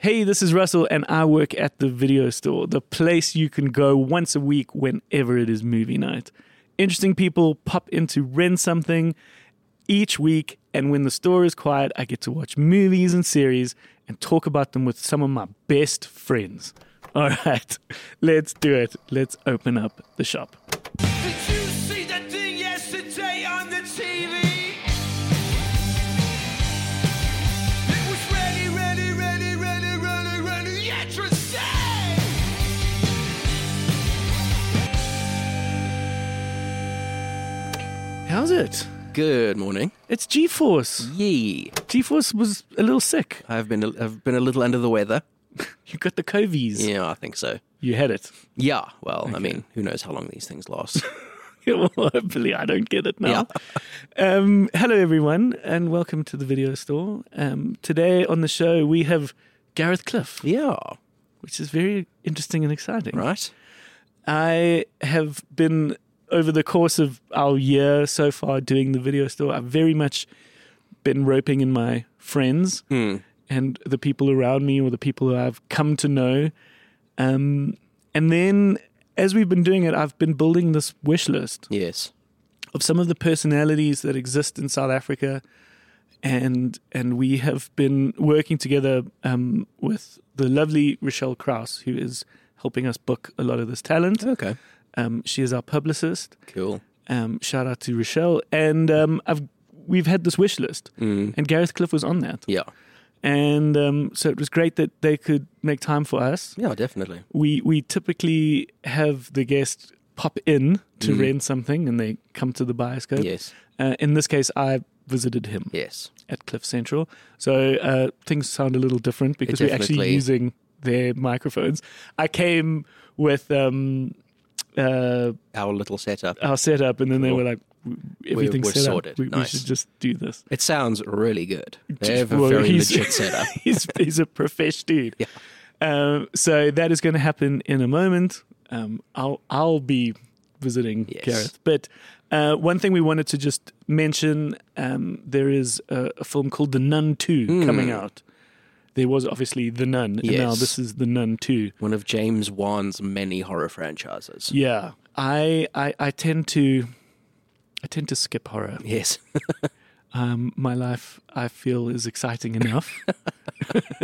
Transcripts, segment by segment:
Hey, this is Russell, and I work at the video store, the place you can go once a week whenever it is movie night. Interesting people pop in to rent something each week, and when the store is quiet, I get to watch movies and series and talk about them with some of my best friends. All right, let's do it. Let's open up the shop. How's it? Good morning. It's GeForce. Yee. GeForce was a little sick. I've been a, I've been a little under the weather. You got the covies. Yeah, I think so. You had it. Yeah. Well, I mean, who knows how long these things last? well, hopefully I don't get it now. Um, hello, everyone, and welcome to the video store. Um, today on the show, we have Gareth Cliff, yeah. which is very interesting and exciting. Right. I have been, over the course of our year so far doing the video store, I've very much been roping in my friends Hmm. and the people around me or the people who I've come to know. Um, and then as we've been doing it, I've been building this wish list Yes. of some of the personalities that exist in South Africa, and and we have been working together um, with the lovely Rochelle Kraus, who is helping us book a lot of this talent. Okay. Um, she is our publicist. Cool. Um, shout out to Rochelle, and um, I've we've had this wish list, Mm. and Gareth Cliff was on that, Yeah. and um, so it was great that they could make time for us. Yeah, definitely. We we typically have the guest pop in to Mm. rent something, and they come to the bioscope. Yes. Uh, in this case, I visited him Yes. at Cliff Central. So uh, things sound a little different because we're actually using their microphones. I came with um, uh, Our little setup. our setup, and then they were like, everything's we're set sorted. up. We, we should just do this. It sounds really good. They have a Well, very he's- legit setup. he's, he's a profesh dude. Yeah. Um, so that is going to happen in a moment. Um, I'll I'll be visiting Yes. Gareth. But uh, one thing we wanted to just mention: um, there is a, a film called The Nun Two coming out. There was obviously The Nun, and now this is The Nun Two. One of James Wan's many horror franchises. Yeah, I, I I tend to I tend to skip horror. Yes. Um, my life, I feel, is exciting enough.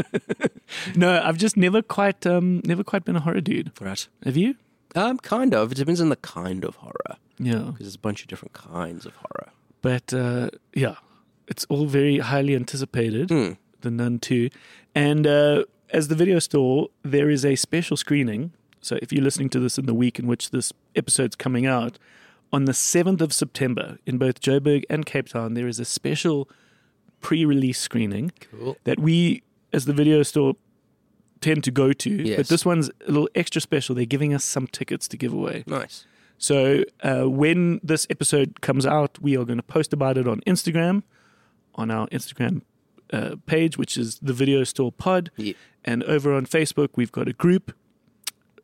no, I've just never quite, um, never quite been a horror dude. right. Have you? Um, kind of. It depends on the kind of horror. Yeah, Because there's a bunch of different kinds of horror. but uh, yeah, it's all very highly anticipated. Hmm. The Nun Two, and uh, as the video store, there is a special screening. So if you're listening to this in the week in which this episode's coming out, on the 7th of September in both Joburg and Cape Town, there is a special pre-release screening. Cool. that we, as the video store, tend to go to. Yes. But this one's a little extra special. They're giving us some tickets to give away. Nice. So uh, when this episode comes out, we are going to post about it on Instagram, on our Instagram uh, page, which is the Video Store Pod. Yeah. And over on Facebook, we've got a group,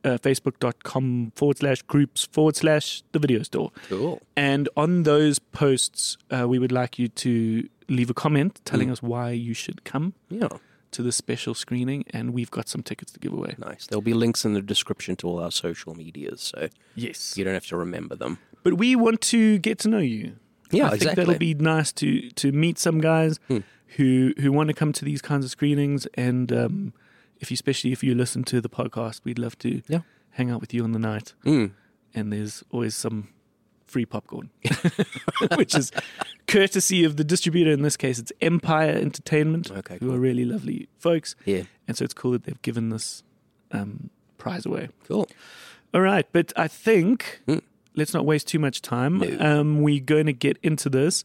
uh, facebook.com forward slash groups forward slash the video store. Cool. And on those posts, uh, we would like you to leave a comment telling us why you should come Yeah. to the special screening, and we've got some tickets to give away. Nice. There'll be links in the description to all our social medias, so Yes. you don't have to remember them. But we want to get to know you. Yeah, I think that'll be nice to to meet some guys Hmm. Who who want to come to these kinds of screenings, and um, if you, especially if you listen to the podcast, we'd love to Yeah. hang out with you on the night. Mm. And there's always some free popcorn, which is courtesy of the distributor. In this case, it's Empire Entertainment, Okay, who cool. are really lovely folks. Yeah. And so it's cool that they've given this um, prize away. Cool. All right, but I think Hmm. let's not waste too much time. No. Um, we're going to get into this,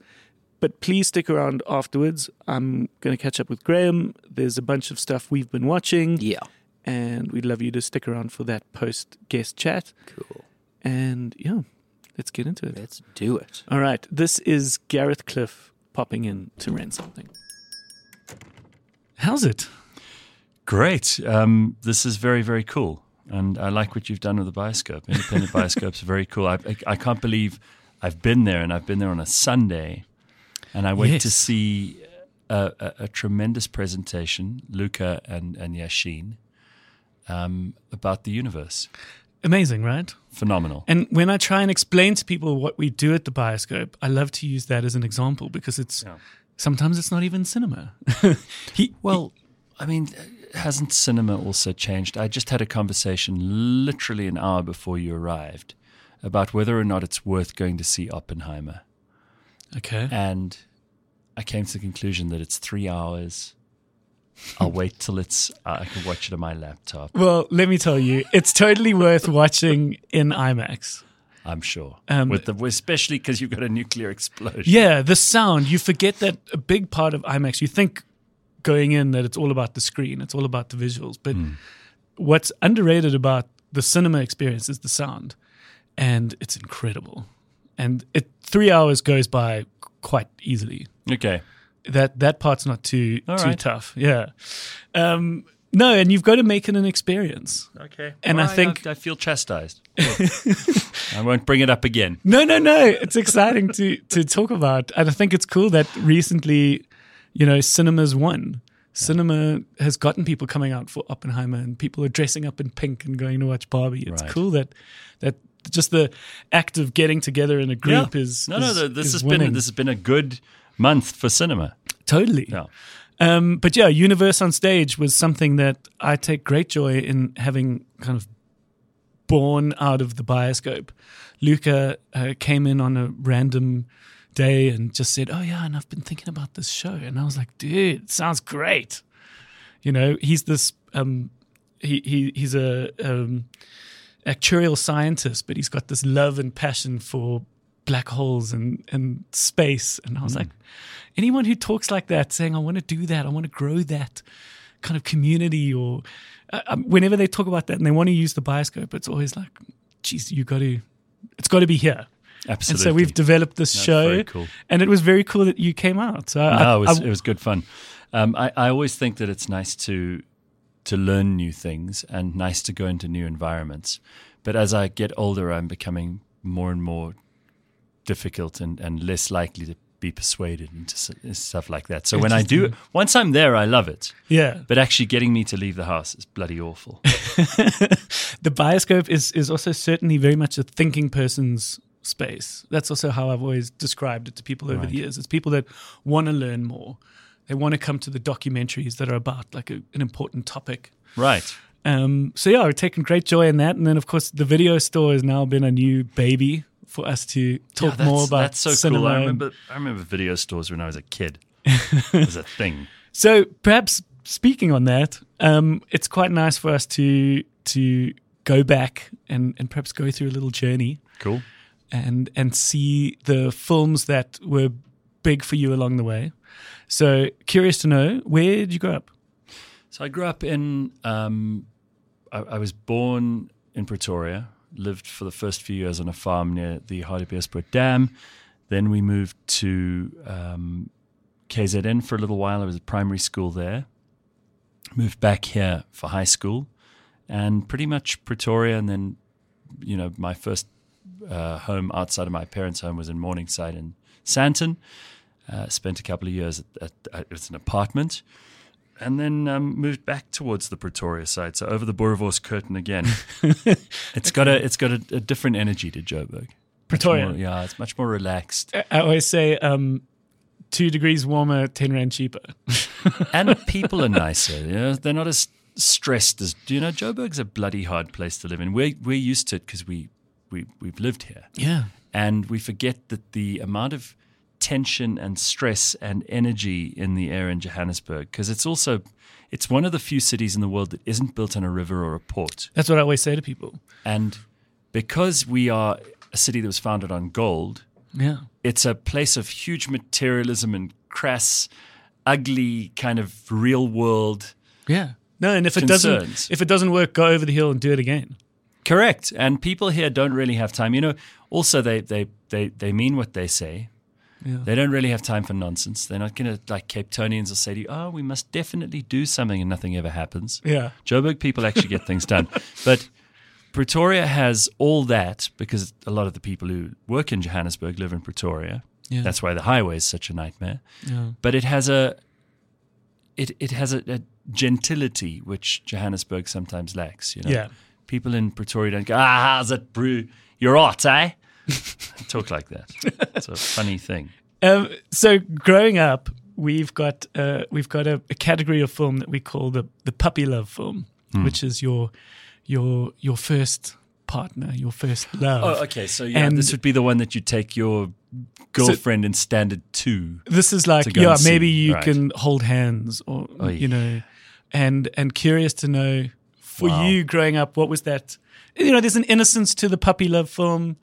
but please stick around afterwards. I'm going to catch up with Graham. There's a bunch of stuff we've been watching, Yeah. and we'd love you to stick around for that post guest chat. Cool. And yeah, let's get into it. Let's do it. All right, this is Gareth Cliff popping in to rent something. How's it? Great. Um, this is very, very cool. And I like what you've done with the bioscope. Independent bioscopes are very cool. I, I, I can't believe I've been there and I've been there on a Sunday and I went to see a, a, a tremendous presentation, Luca and, and Yashin, um, about the universe. Amazing, right? Phenomenal. And when I try and explain to people what we do at the Bioscope, I love to use that as an example because it's Yeah. sometimes it's not even cinema. he, Well, I mean, hasn't cinema also changed? I just had a conversation literally an hour before you arrived about whether or not it's worth going to see Oppenheimer. Okay. And I came to the conclusion that it's three hours. I'll wait till it's, uh, I can watch it on my laptop, Well, let me tell you, it's totally worth watching in IMAX. I'm sure. Um, With the, especially because you've got a nuclear explosion. Yeah, the sound. You forget that a big part of IMAX, you think going in that it's all about the screen, it's all about the visuals. But what's underrated about the cinema experience is the sound. And it's incredible. And it three hours goes by quite easily. Okay. That that part's not too All too right. tough. Yeah. Um, no, and you've got to make it an experience. Okay. And I think- I, feel chastised. I won't bring it up again. No, no, no. It's exciting to to talk about, and I think it's cool that recently, you know, cinemas won. Cinema has gotten people coming out for Oppenheimer, and people are dressing up in pink and going to watch Barbie. It's Right. cool that that just the act of getting together in a group is no, no. is- This has winning. been this has been a good month for cinema. totally. Yeah. Um, but yeah, Universe on Stage was something that I take great joy in having kind of born out of the bioscope. Luca uh, came in on a random day and just said, "Oh yeah, and I've been thinking about this show," and I was like, "Dude, sounds great." You know, he's this um, he he he's a um, actuarial scientist, but he's got this love and passion for black holes and and space, and I was like, anyone who talks like that, saying, "I want to do that, I want to grow that kind of community," or uh, um, whenever they talk about that and they want to use the bioscope, it's always like, "Geez, you got to, it's got to be here." Absolutely. And so we've developed this That's show, cool. and it was very cool that you came out. So I, it was, I- it was good fun. Um, I, I always think that it's nice to to learn new things and nice to go into new environments. But as I get older, I'm becoming more and more difficult and, and less likely to be persuaded into stuff like that. So when I do, once I'm there, I love it. yeah, But actually, getting me to leave the house is bloody awful. the bioscope is is also certainly very much a thinking person's space. That's also how I've always described it to people over Right. the years. It's people that want to learn more. They want to come to the documentaries that are about like a, an important topic. right. Um, so yeah, we're taking great joy in that. And then of course the video store has now been a new baby for us to talk Yeah, more about that's so cinema. cool. I remember, I remember video stores when I was a kid. it was a thing. So perhaps speaking on that, um, it's quite nice for us to to go back and, and perhaps go through a little journey Cool. and and see the films that were big for you along the way. So curious to know where did you grow up? So I grew up in. Um, I, I was born in Pretoria. Lived for the first few years on a farm near the Hartbeespoort Dam. Then we moved to um, KZN for a little while. I was at primary school there. Moved back here for high school, and pretty much Pretoria. And then, you know, my first uh, home outside of my parents' home was in Morningside in Sandton. Uh, spent a couple of years at, at, at it was an apartment and then um, moved back towards the Pretoria side, so over the Boerewors curtain again. it's got a it's got a, a different energy to Joburg. Pretoria. more- yeah, it's much more relaxed, I- I always say um, two degrees warmer, ten rand cheaper. and people are nicer. You know, they're not as stressed as you know. Joburg's a bloody hard place to live in. We're we're used to it because we we we've lived here. Yeah. and we forget that the amount of tension and stress and energy in the air in Johannesburg because it's also it's one of the few cities in the world that isn't built on a river or a port That's what I always say to people. and because we are a city that was founded on gold Yeah. it's a place of huge materialism and crass ugly kind of real world Yeah. No, and if it doesn't if it doesn't work, go over the hill and do it again. Correct. And people here don't really have time. You know, also they they they, they mean what they say. Yeah. They don't really have time for nonsense. They're not going to like Cape Tonians will say to you, "Oh, we must definitely do something," and nothing ever happens. Yeah. Joburg people actually get things done, but Pretoria has all that because a lot of the people who work in Johannesburg live in Pretoria. Yeah. That's why the highway is such a nightmare. Yeah. But it has a it it has a, a gentility which Johannesburg sometimes lacks. You know, Yeah. people in Pretoria don't go, ah, how's it, brew? You're hot, eh? Talk like that. It's a funny thing. Um, so growing up, we've got uh, we've got a, a category of film that we call the the puppy love film, Hmm. which is your your your first partner, your first love. Oh, okay. So yeah, And- this would be the one that you take your girlfriend in standard two. This is like yeah, maybe you right. can hold hands or you know, and and curious to know for Wow. you growing up, what was that? You know, there's an innocence to the puppy love film.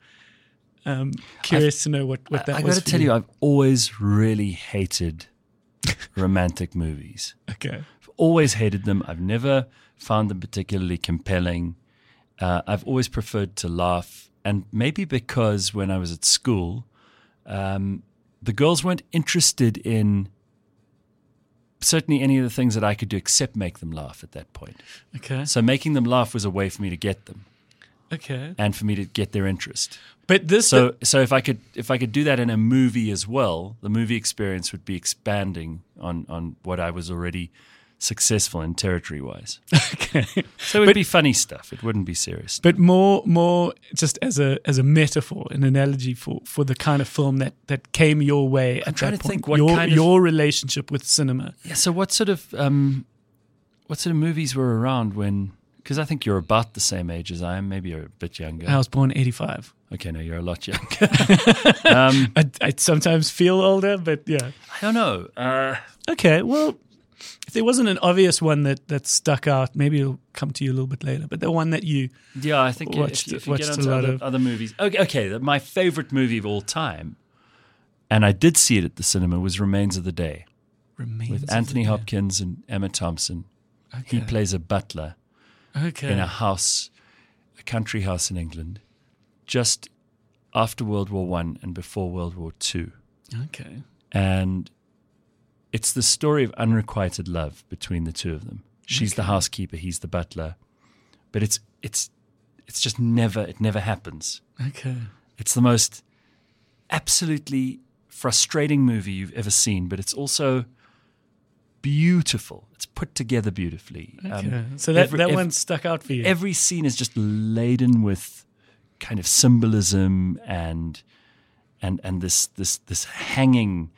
Um, curious to know what what that I was. got to tell you, I've always really hated romantic movies. okay, I've always hated them. I've never found them particularly compelling. Uh, I've always preferred to laugh, and maybe because when I was at school, um, the girls weren't interested in certainly any of the things that I could do except make them laugh at that point. okay, So making them laugh was a way for me to get them okay. and for me to get their interest. But this, So so if I could if I could do that in a movie as well, the movie experience would be expanding on on what I was already successful in territory wise. okay. So it would be funny stuff. It wouldn't be serious. but more more just as a as a metaphor, an analogy for for the kind of film that that came your way. at trying that to think point. what your kind of- your relationship with cinema. Yeah. So what sort of um, what sort of movies were around when? Because I think you're about the same age as I am. Maybe you're a bit younger. I was born eighty five. Okay, no, you're a lot younger. um, I, I sometimes feel older, but yeah. I don't know. Uh, Okay, well, if there wasn't an obvious one that that stuck out, maybe it'll come to you a little bit later. But the one that you Yeah, I think Watched- if, you- if you watched get a onto lot other, of- other movies. Okay, okay, my favorite movie of all time, and I did see it at the cinema, was Remains of the Day remains with Anthony Hopkins and Emma Thompson. Okay. He plays a butler okay. in a house, a country house in England, just after World War One and before World War Two, okay. and it's the story of unrequited love between the two of them. She's the housekeeper, he's the butler, but it's it's it's just never it never happens. Okay. It's the most absolutely frustrating movie you've ever seen, but it's also beautiful. It's put together beautifully. Um, Okay. so that, every- that ev- one stuck out for you. Every scene is just laden with kind of symbolism and and and this this this hanging,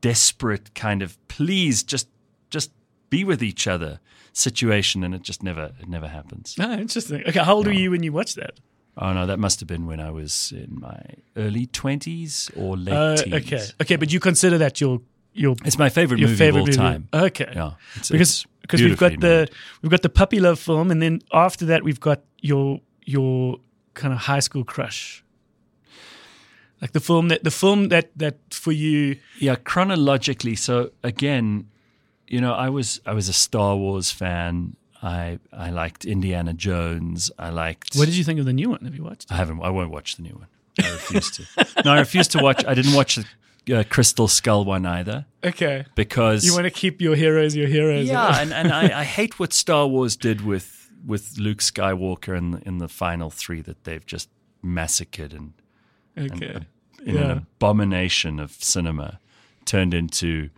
desperate kind of please just just be with each other situation, and it just never it never happens. ah, interesting. Okay, how old were you when you watched that? Oh no, that must have been when I was in my early twenties or late Uh, teens. okay. Okay, but you consider that your your It's my favorite your movie favorite of all movie. time. Okay. Yeah, it's, because it's because we've got beautifully the we've got the puppy love film, and then after that we've got your your kind of high school crush, like the film that the film that that for you. yeah chronologically. So again, you know, I was I was a Star Wars fan. I I liked Indiana Jones. I liked. What did you think of the new one? Have you watched? I haven't. I won't watch the new one. I refuse to. no, I refuse to watch. I didn't watch the uh, Crystal Skull one either Okay, because you want to keep your heroes your heroes. Yeah, and, and I, I hate what Star Wars did with with Luke Skywalker in the, in the final three that they've just massacred and, and okay. ab- in an abomination of cinema turned into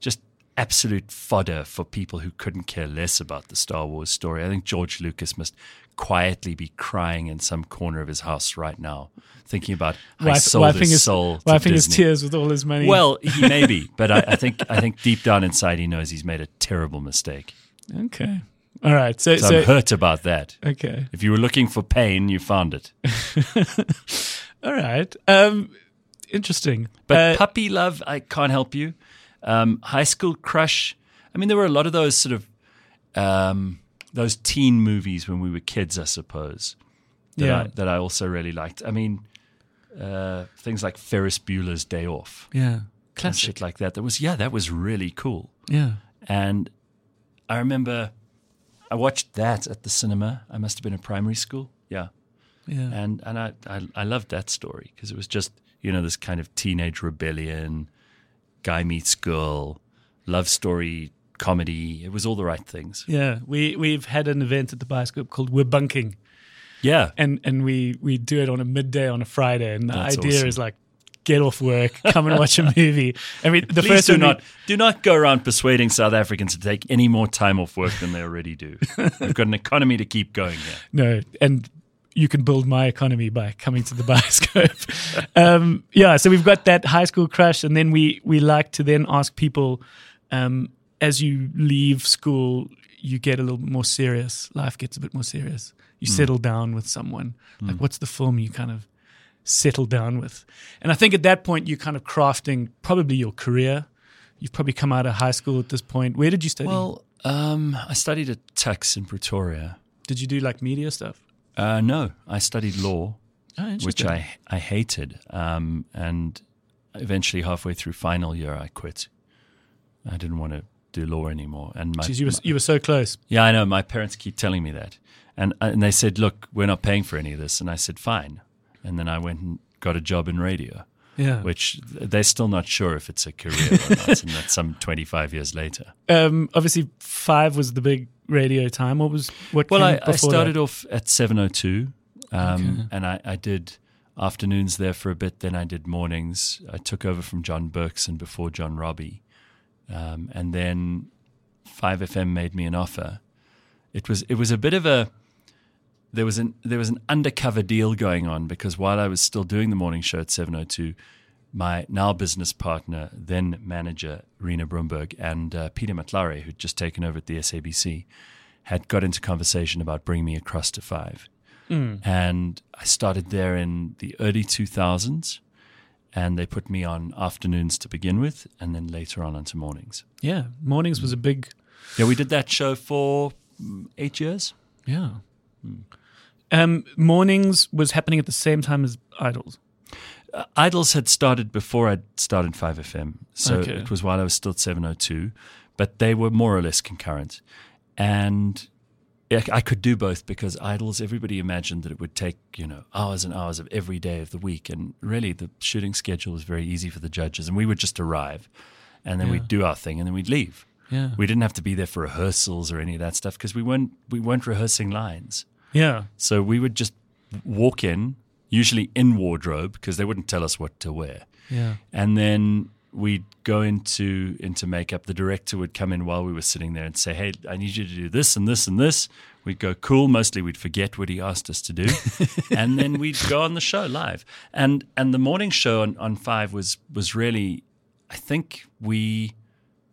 just absolute fodder for people who couldn't care less about the Star Wars story. I think George Lucas must quietly be crying in some corner of his house right now, thinking about I sold wiping his his soul. wiping his tears with all his money. Well, he may be, but I, I think I think deep down inside he knows he's made a terrible mistake. okay, all right. So So, so, I'm hurt about that. okay, If you were looking for pain, you found it. all right. Um, interesting. But Uh, puppy love, I can't help you. Um, high school crush. I mean, there were a lot of those sort of um, those teen movies when we were kids, I suppose. That Yeah. I, that I also really liked. I mean, uh, things like Ferris Bueller's Day Off yeah, and classic. shit like that. That was yeah, that was really cool. Yeah. And I remember I watched that at the cinema. I must have been in primary school. Yeah. Yeah. And and I, I, I loved that story because it was just, you know, this kind of teenage rebellion, guy meets girl, love story, comedy. It was all the right things. Yeah, we we've had an event at the Bioscope called We're Bunking, Yeah. and and we we do it on a midday on a Friday, and the That's idea awesome. is like get off work, come and watch a movie. I mean, the Please first do one we- not do not go around persuading South Africans to take any more time off work than they already do. We've got an economy to keep going here. No, and you can build my economy by coming to the bioscope. um, yeah, so we've got that high school crush, and then we we like to then ask people um, as you leave school, you get a little bit more serious. Life gets a bit more serious. You settle down with someone. Like, what's the film you kind of settle down with? And I think at that point, you're kind of crafting probably your career. You've probably come out of high school at this point. Where did you study? Well, um, I studied at Tux in Pretoria. did you do like media stuff? Uh, no, I studied law, Oh, which. I I hated, um, and eventually halfway through final year, I quit. I didn't want to do law anymore, and my, Jeez, you were you were so close. yeah, I know. My parents keep telling me that, and and they said, "Look, we're not paying for any of this," and I said, "Fine," and then I went and got a job in radio, Yeah. which they're still not sure if it's a career or not, and that's some twenty five years later. um, obviously five was the big radio time. What was what? Well, I, I started that? off at 702, um, Okay. and I, I did afternoons there for a bit. Then I did mornings. I took over from John Berks and before John Robbie. Um, and then 5FM made me an offer. It was it was a bit of a there was an there was an undercover deal going on because while I was still doing the morning show at 702, my now business partner, then manager Rina Broomberg, and uh, Peter Matlare, who'd just taken over at the SABC, had got into conversation about bringing me across to five. And I started there in the early 2000s, and they put me on afternoons to begin with, and then later on onto mornings. yeah, mornings was a big Yeah, we did that show for mm, eight years. yeah. Um, mornings was happening at the same time as Idols. Uh, Idols had started before I started 5FM. So Okay. it was while I was still at 702, but they were more or less concurrent. And I I could do both because Idols, everybody imagined that it would take, you know, hours and hours of every day of the week. And really, the shooting schedule was very easy for the judges. And we would just arrive and then Yeah. we'd do our thing and then we'd leave. Yeah, We didn't have to be there for rehearsals or any of that stuff because we weren't, we weren't rehearsing lines. yeah, So we would just walk in, usually in wardrobe, because they wouldn't tell us what to wear. yeah. And then we'd go into into makeup. The director would come in while we were sitting there and say, "Hey, I need you to do this and this and this." We'd go, "Cool." Mostly, we'd forget what he asked us to do, and then we'd go on the show live. And and the morning show on, on Five was was really, I think we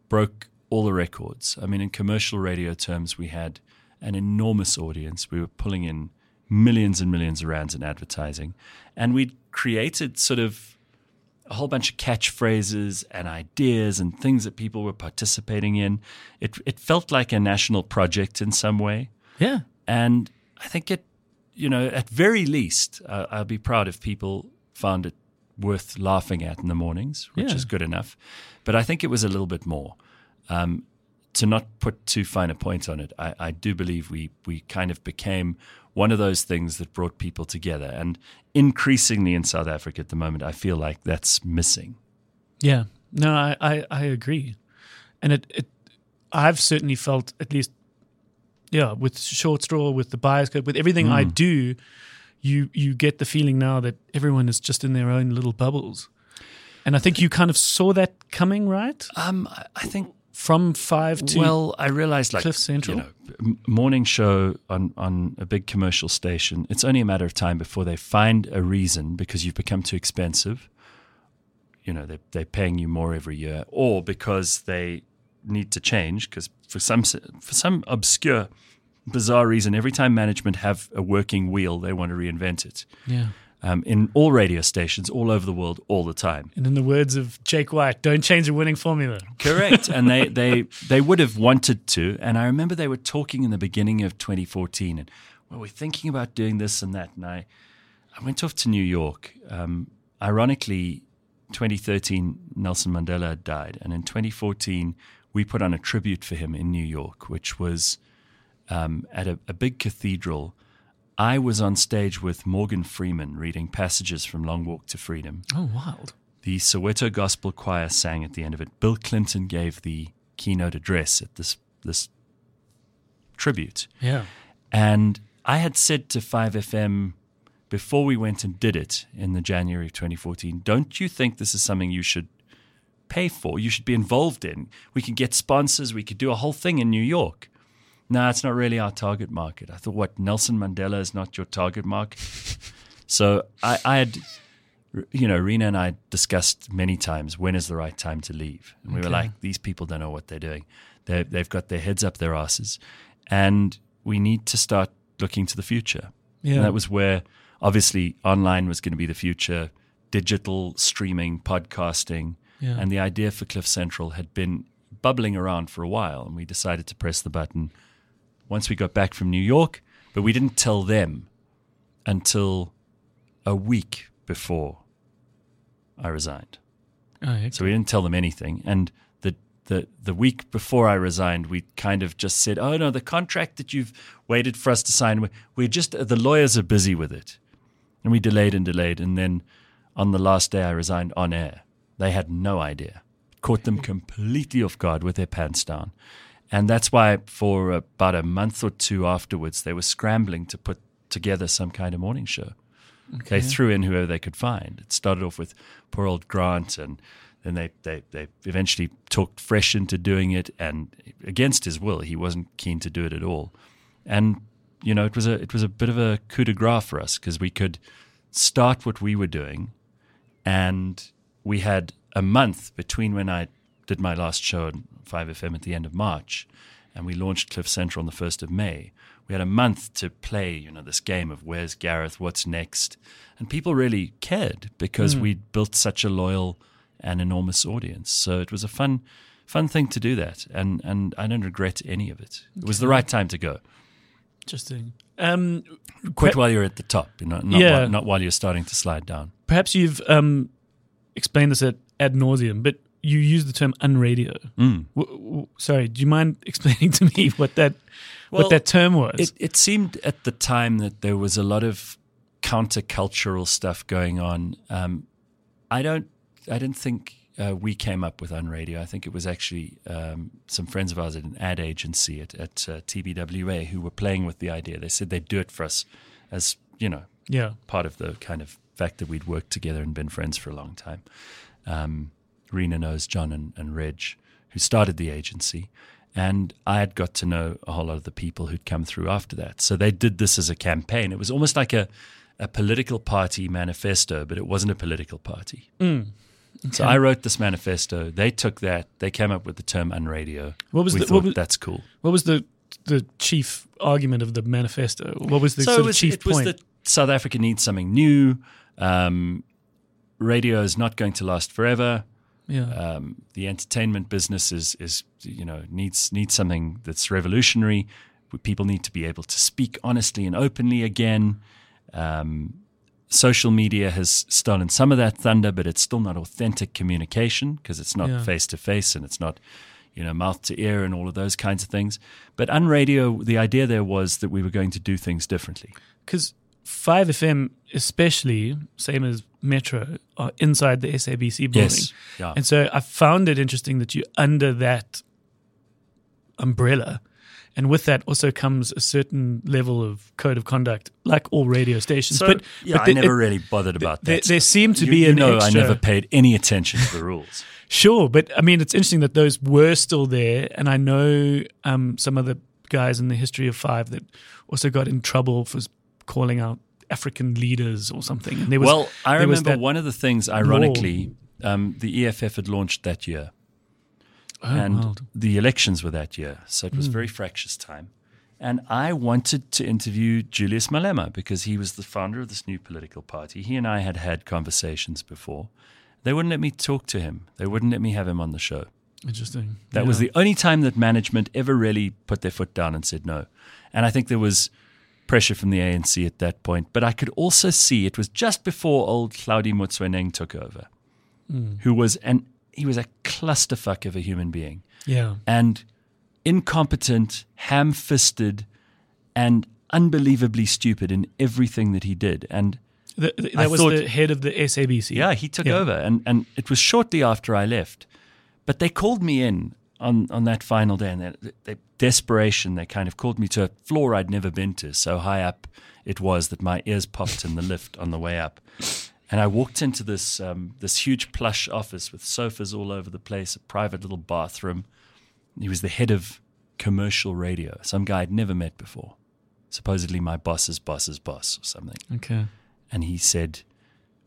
broke all the records. I mean, in commercial radio terms, we had an enormous audience. We were pulling in millions and millions of rands in advertising, and we'd created sort of a whole bunch of catchphrases and ideas and things that people were participating in. It it felt like a national project in some way, Yeah, and I think it, you know, at very least, uh, I'll be proud if people found it worth laughing at in the mornings, which Yeah. is good enough. But I think it was a little bit more. Um, to not put too fine a point on it, I, I do believe we we kind of became one of those things that brought people together, and increasingly in South Africa at the moment, I feel like that's missing. yeah. No, I, I, I agree, and it, it, I've certainly felt at least, yeah, with short straw, with the bioscope, with everything I do, you you get the feeling now that everyone is just in their own little bubbles, and I think you kind of saw that coming, right? Um, I think From five to well, I realized like Cliff Central? you know, morning show on on a big commercial station. It's only a matter of time before they find a reason because you've become too expensive. You know, they they're paying you more every year, or because they need to change because for some for some obscure, bizarre reason, every time management have a working wheel, they want to reinvent it. yeah. Um, in all radio stations all over the world, all the time. And in the words of Jake White, don't change a winning formula. Correct. and they, they, they would have wanted to. And I remember they were talking in the beginning of 2014 and, well, we're thinking about doing this and that. And I, I went off to New York. Um, ironically, 2013, Nelson Mandela had died. And in 2014, we put on a tribute for him in New York, which was um, at a, a big cathedral. I was on stage with Morgan Freeman reading passages from Long Walk to Freedom. Oh, wild. The Soweto Gospel Choir sang at the end of it. Bill Clinton gave the keynote address at this this tribute. Yeah. And I had said to 5FM before we went and did it in the January of 2014, don't you think this is something you should pay for? You should be involved in. We could get sponsors. We could do a whole thing in New York. No, it's not really our target market. I thought, what, Nelson Mandela is not your target market? so I, I had, you know, Rina and I discussed many times when is the right time to leave. And we were like, these people don't know what they're doing. They're, they've got their heads up their asses. And we need to start looking to the future. Yeah. And that was where obviously online was going to be the future, digital streaming, podcasting. Yeah. And the idea for Cliff Central had been bubbling around for a while. And we decided to press the button once we got back from New York, but we didn't tell them until a week before I resigned. Oh, okay. So we didn't tell them anything. And the, the, the week before I resigned, we kind of just said, oh, no, the contract that you've waited for us to sign, we- we're just, the lawyers are busy with it. And we delayed and delayed. And then on the last day I resigned on air, they had no idea. Caught them completely off guard with their pants down. And that's why, for about a month or two afterwards, they were scrambling to put together some kind of morning show. Okay. They threw in whoever they could find. It started off with poor old Grant, and then they, they, they eventually talked Fresh into doing it. And against his will, he wasn't keen to do it at all. And you know, it was a it was a bit of a coup de grace for us because we could start what we were doing, and we had a month between when I did my last show and 5FM at the end of March, and we launched Cliff Central on the 1st of May. We had a month to play, you know, this game of where's Gareth, what's next. And people really cared because mm. we'd built such a loyal and enormous audience. So it was a fun fun thing to do that, and and I don't regret any of it. Okay. It was the right time to go. Interesting. Um, Quit while you're at the top, you know, not, yeah. while, not while you're starting to slide down. Perhaps you've um, explained this at ad nauseum, but you use the term unradio. Mm. W- w- sorry, do you mind explaining to me what that Well, what that term was? It, it seemed at the time that there was a lot of countercultural stuff going on. Um, I don't, I didn't think uh, we came up with Unradio. I think it was actually um, some friends of ours at an ad agency at, at uh, TBWA who were playing with the idea. They said they'd do it for us as you know yeah. part of the kind of fact that we'd worked together and been friends for a long time. Um, Rina knows John and, and Reg, who started the agency, and I had got to know a whole lot of the people who'd come through after that. So they did this as a campaign. It was almost like a, a political party manifesto, but it wasn't a political party. So I wrote this manifesto. They took that. They came up with the term unradio. What was we the- thought what was- that's cool. What was the the chief argument of the manifesto? What was the so sort was, of chief it was point? that South Africa needs something new. Um, radio is not going to last forever. Yeah. Um, the entertainment business is, is you know needs needs something that's revolutionary. People need to be able to speak honestly and openly again. Um, social media has stolen some of that thunder, but it's still not authentic communication because it's not face to face and it's not you know mouth to ear and all of those kinds of things. But Unradio, the idea there was that we were going to do things differently. Because 5FM, especially, same as Metro, are inside the SABC building. Yes, yeah. And so I found it interesting that you're under that umbrella. And with that also comes a certain level of code of conduct, like all radio stations. So, but yeah, but I the- never it- really bothered about there- that. there seemed to You- be you an know, extra- I never paid any attention to the rules. Sure, but I mean, it's interesting that those were still there, and I know um, some of the guys in the history of Five that also got in trouble for calling out African leaders or something. And there was, well, I remember one of the things, ironically, um, the EFF had launched that year, Oh, and wild. The elections were that year, so it was a very fractious time. And I wanted to interview Julius Malema because he was the founder of this new political party. He and I had had conversations before. They wouldn't let me talk to him. They wouldn't let me have him on the show. Interesting. That Yeah. was the only time that management ever really put their foot down and said no. And I think there was pressure from the ANC at that point. But I could also see it was just before old Hlaudi Motsoeneng took over, hmm. who was an he was a clusterfuck of a human being yeah. and incompetent, ham-fisted, and unbelievably stupid in everything that he did. And The, the- that was thought- the head of the SABC. yeah, he took Yeah. over, and and it was shortly after I left. But they called me in on on that final day, and they, they, desperation, they kind of called me to a floor I'd never been to. So high up it was that my ears popped in the lift on the way up. And I walked into this um, this huge plush office with sofas all over the place, a private little bathroom. He was the head of commercial radio, some guy I'd never met before, supposedly my boss's boss's boss or something. Okay. And he said,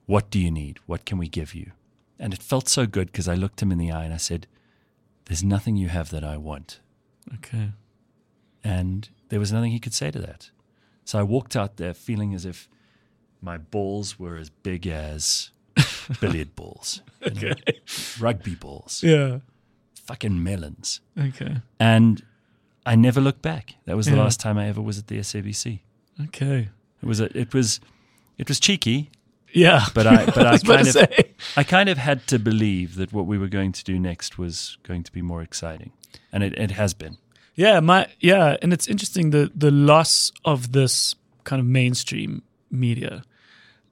What do you need? What can we give you? And it felt so good because I looked him in the eye and I said, There's nothing you have that I want. Okay. And there was nothing he could say to that. So I walked out there feeling as if my balls were as big as billiard balls, know, rugby balls, Yeah. fucking melons. Okay. And I never looked back. That was the Yeah. last time I ever was at the SABC. Okay. It was a, it was it was cheeky, Yeah. but I but I about kind of say. I kind of had to believe that what we were going to do next was going to be more exciting, and it, it has been. Yeah, my yeah, and it's interesting the the loss of this kind of mainstream media,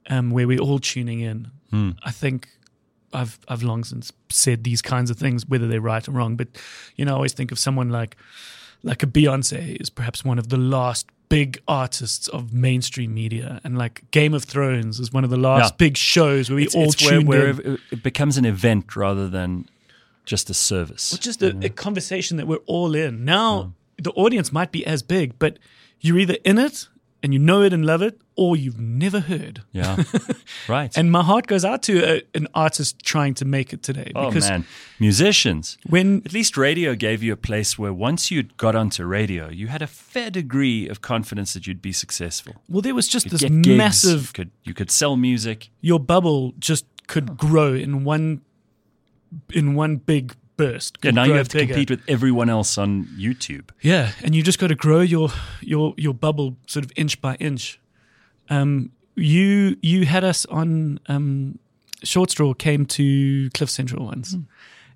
um, where we're all tuning in. I think I've I've long since said these kinds of things, whether they're right or wrong. But you know, I always think of someone like like a Beyonce is perhaps one of the last big artists of mainstream media, and like Game of Thrones is one of the last big shows where we It's, all it's where, tuned where in. it- becomes an event rather than just a service. Well, just a, a conversation that we're all in. Now, the audience might be as big, but you're either in it and you know it and love it, or you've never heard. yeah, right. And my heart goes out to a, an artist trying to make it today. oh man, musicians. when At least radio gave you a place where once you'd got onto radio, you had a fair degree of confidence that you'd be successful. well, there was just this gigs, massive You could you could sell music. your bubble just could oh. grow in one in one big burst. Yeah, now you have to bigger. compete with everyone else on YouTube. Yeah, and you just got to grow your your your bubble sort of inch by inch. Um, you you had us on um, Short Straw came to Cliff Central once,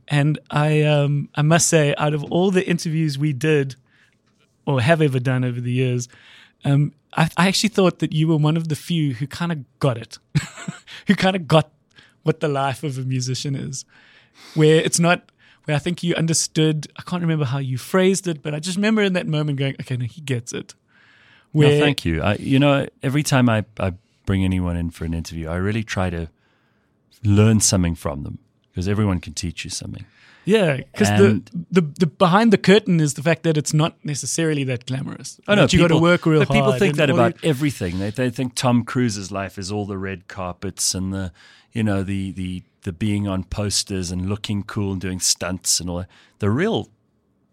and I um, I must say, out of all the interviews we did or have ever done over the years, um, I, I actually thought that you were one of the few who kind of got it, who kind of got what the life of a musician is, where it's not. Where I think you understood. I can't remember how you phrased it, but I just remember in that moment going, "Okay, no, he gets it." Well, Where, thank you. I, you know, every time I, I bring anyone in for an interview, I really try to learn something from them because everyone can teach you something. Yeah, because the, the the behind the curtain is the fact that it's not necessarily that glamorous. I know That you got to work real but people think that about you- everything. They they think Tom Cruise's life is all the red carpets and the you know the the the being on posters and looking cool and doing stunts and all that. The real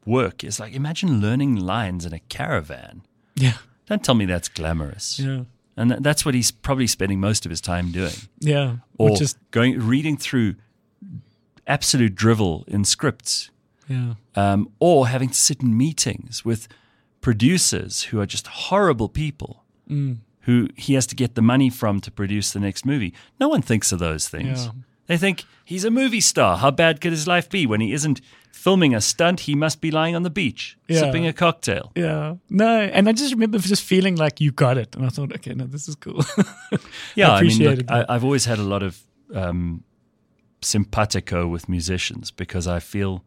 work is like imagine learning lines in a caravan. yeah, Don't tell me that's glamorous. yeah, And that, that's what he's probably spending most of his time doing. yeah. Or is going reading through absolute drivel in scripts yeah, um, or having to sit in meetings with producers who are just horrible people Mm. who he has to get the money from to produce the next movie. No one thinks of those things. Yeah. They think he's a movie star. How bad could his life be? When he isn't filming a stunt, he must be lying on the beach, Yeah. sipping a cocktail. yeah. No, and I just remember just feeling like you got it, and I thought, okay, no, this is cool. Yeah, I, mean, appreciated look, I, I've always had a lot of um, simpatico with musicians because I feel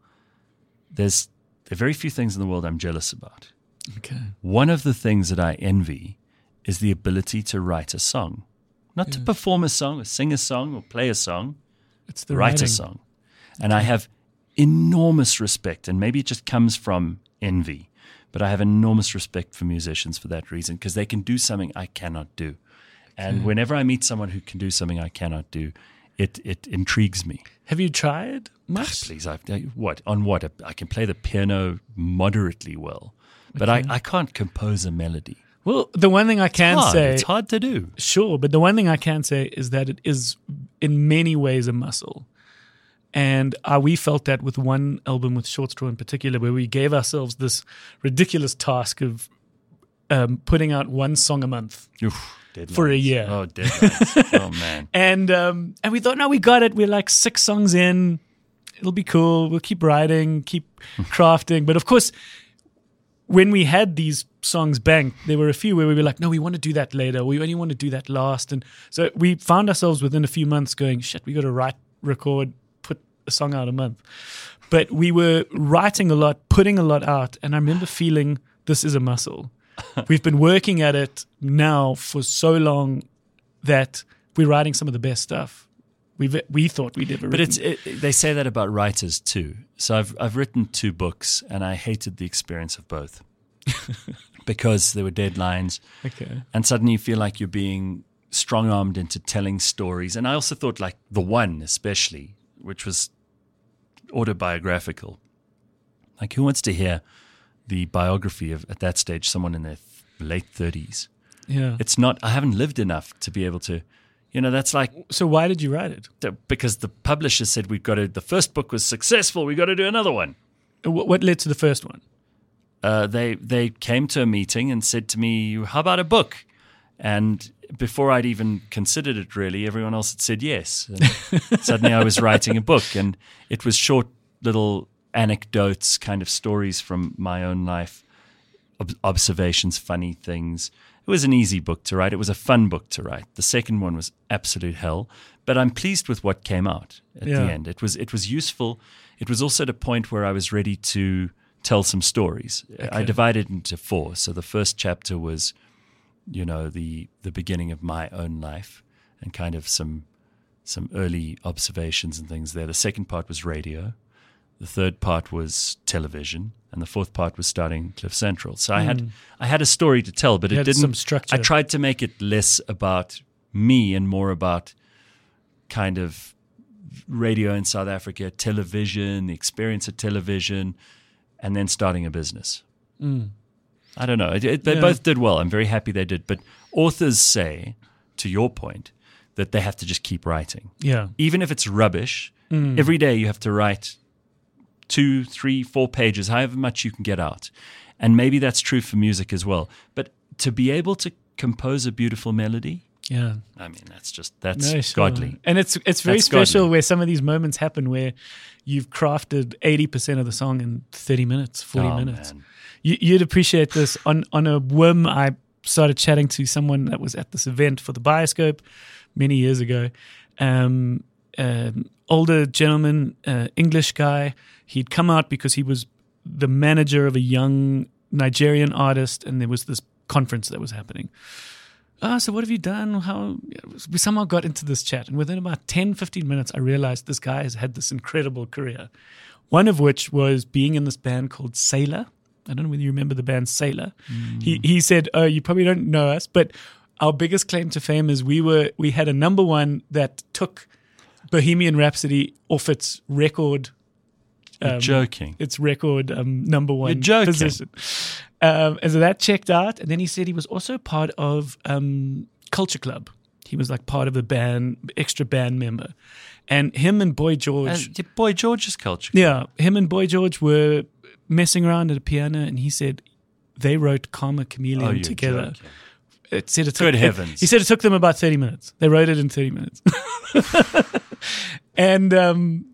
there's there are very few things in the world I'm jealous about. okay, One of the things that I envy is the ability to write a song, not to perform a song or sing a song or play a song, it's the write writing. a song. And I have enormous respect, and maybe it just comes from envy, but I have enormous respect for musicians for that reason because they can do something I cannot do. And whenever I meet someone who can do something I cannot do, it, it intrigues me. Have you tried much? Ah, please, I've, what on what I can play the piano moderately well, but I, I can't compose a melody. Well, the one thing I can Hard. say, It's hard to do. Sure, but the one thing I can say is that it is in many ways a muscle. And uh, we felt that with one album with Short Straw in particular, where we gave ourselves this ridiculous task of um, putting out one song a month. Oof, For a year. Oh, deadlines. oh man. And um, and we thought, no, we got it. We're like six songs in. It'll be cool. We'll keep writing, keep crafting. But of course, when we had these songs bank, there were a few where we were like, no, we want to do that later. We only want to do that last. And so we found ourselves within a few months going, shit, we got to write, record, put a song out a month. But we were writing a lot, putting a lot out, and I remember feeling this is a muscle. We've been working at it now for so long that we're writing some of the best stuff we've we thought we'd ever. But written. it's it, they say that about writers too. So I've I've written two books and I hated the experience of both because there were deadlines okay. and suddenly you feel like you're being strong armed into telling stories. And I also thought like the one especially, which was autobiographical. Like who wants to hear the biography of at that stage someone in their th- late thirties? Yeah. It's not. I haven't lived enough to be able to. You know, that's like so why did you write it? because the publisher said we've got to. The first book was successful. We got to do another one. What, what led to the first one? Uh, they they came to a meeting and said to me, "How about a book?" And before I'd even considered it, really, everyone else had said yes. And suddenly, I was writing a book, and it was short little anecdotes, kind of stories from my own life, ob- observations, funny things. It was an easy book to write. It was a fun book to write. The second one was absolute hell, but I'm pleased with what came out at Yeah. the end. It was it was useful. It was also at a point where I was ready to tell some stories. I Okay. divided into four. So the first chapter was, you know, the the beginning of my own life and kind of some some early observations and things there. The second part was radio. The third part was television, and the fourth part was starting Cliff Central. So I had I had a story to tell, but Hmm. You it didn't. some structure. I tried to make it less about me and more about kind of radio in South Africa, television, the experience of television, and then starting a business. I don't know. It, it, they Yeah. both did well. I'm very happy they did. But authors say, to your point, that they have to just keep writing Yeah. even if it's rubbish, Mm. every day you have to write two, three, four pages, however much you can get out. And maybe that's true for music as well. But to be able to compose a beautiful melody, Yeah. I mean, that's just that's No, sure. godly. And it's it's very That's special godly. where some of these moments happen where you've crafted eighty percent of the song in thirty minutes, forty Oh, minutes. man. You, you'd appreciate this on on a whim. I started chatting to someone that was at this event for the Bioscope many years ago. Um, um, older gentleman, uh, English guy. He'd come out because he was the manager of a young Nigerian artist, and there was this conference that was happening. Oh, so what have you done? How we somehow got into this chat, and within about 10, 15 minutes, I realized this guy has had this incredible career. One of which was being in this band called Sailor. I don't know whether you remember the band Sailor. Mm. He he said, "Oh, you probably don't know us, but our biggest claim to fame is we were we had a number one that took Bohemian Rhapsody off its record um, joking. its record um, number one position. Um, and so that checked out. And then he said he was also part of um, Culture Club. He was like part of a band, extra band member. And him and Boy George, Uh, boy, George's culture. yeah, him and Boy George were messing around at a piano. And he said they wrote Karma Chameleon Oh, you're together. joking. It said it took, Good it- he said it took them about 30 minutes. They wrote it in 30 minutes. and um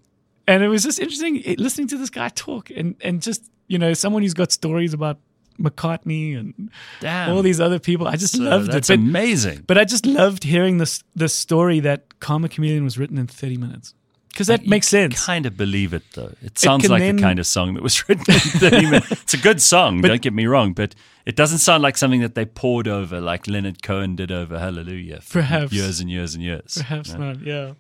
and it was just interesting eh, listening to this guy talk and and just, you know, someone who's got stories about McCartney and Damn. all these other people. I just So loved that's it. But, amazing. but I just loved hearing this this story that Karma Chameleon was written in 30 minutes. Because that You makes sense. Kind of believe it though. It sounds can like then- the kind of song that was written in 30 minutes. It's a good song, don't get me wrong, but it doesn't sound like something that they poured over like Leonard Cohen did over Hallelujah for Perhaps. years and years and years. Perhaps Yeah. not, yeah.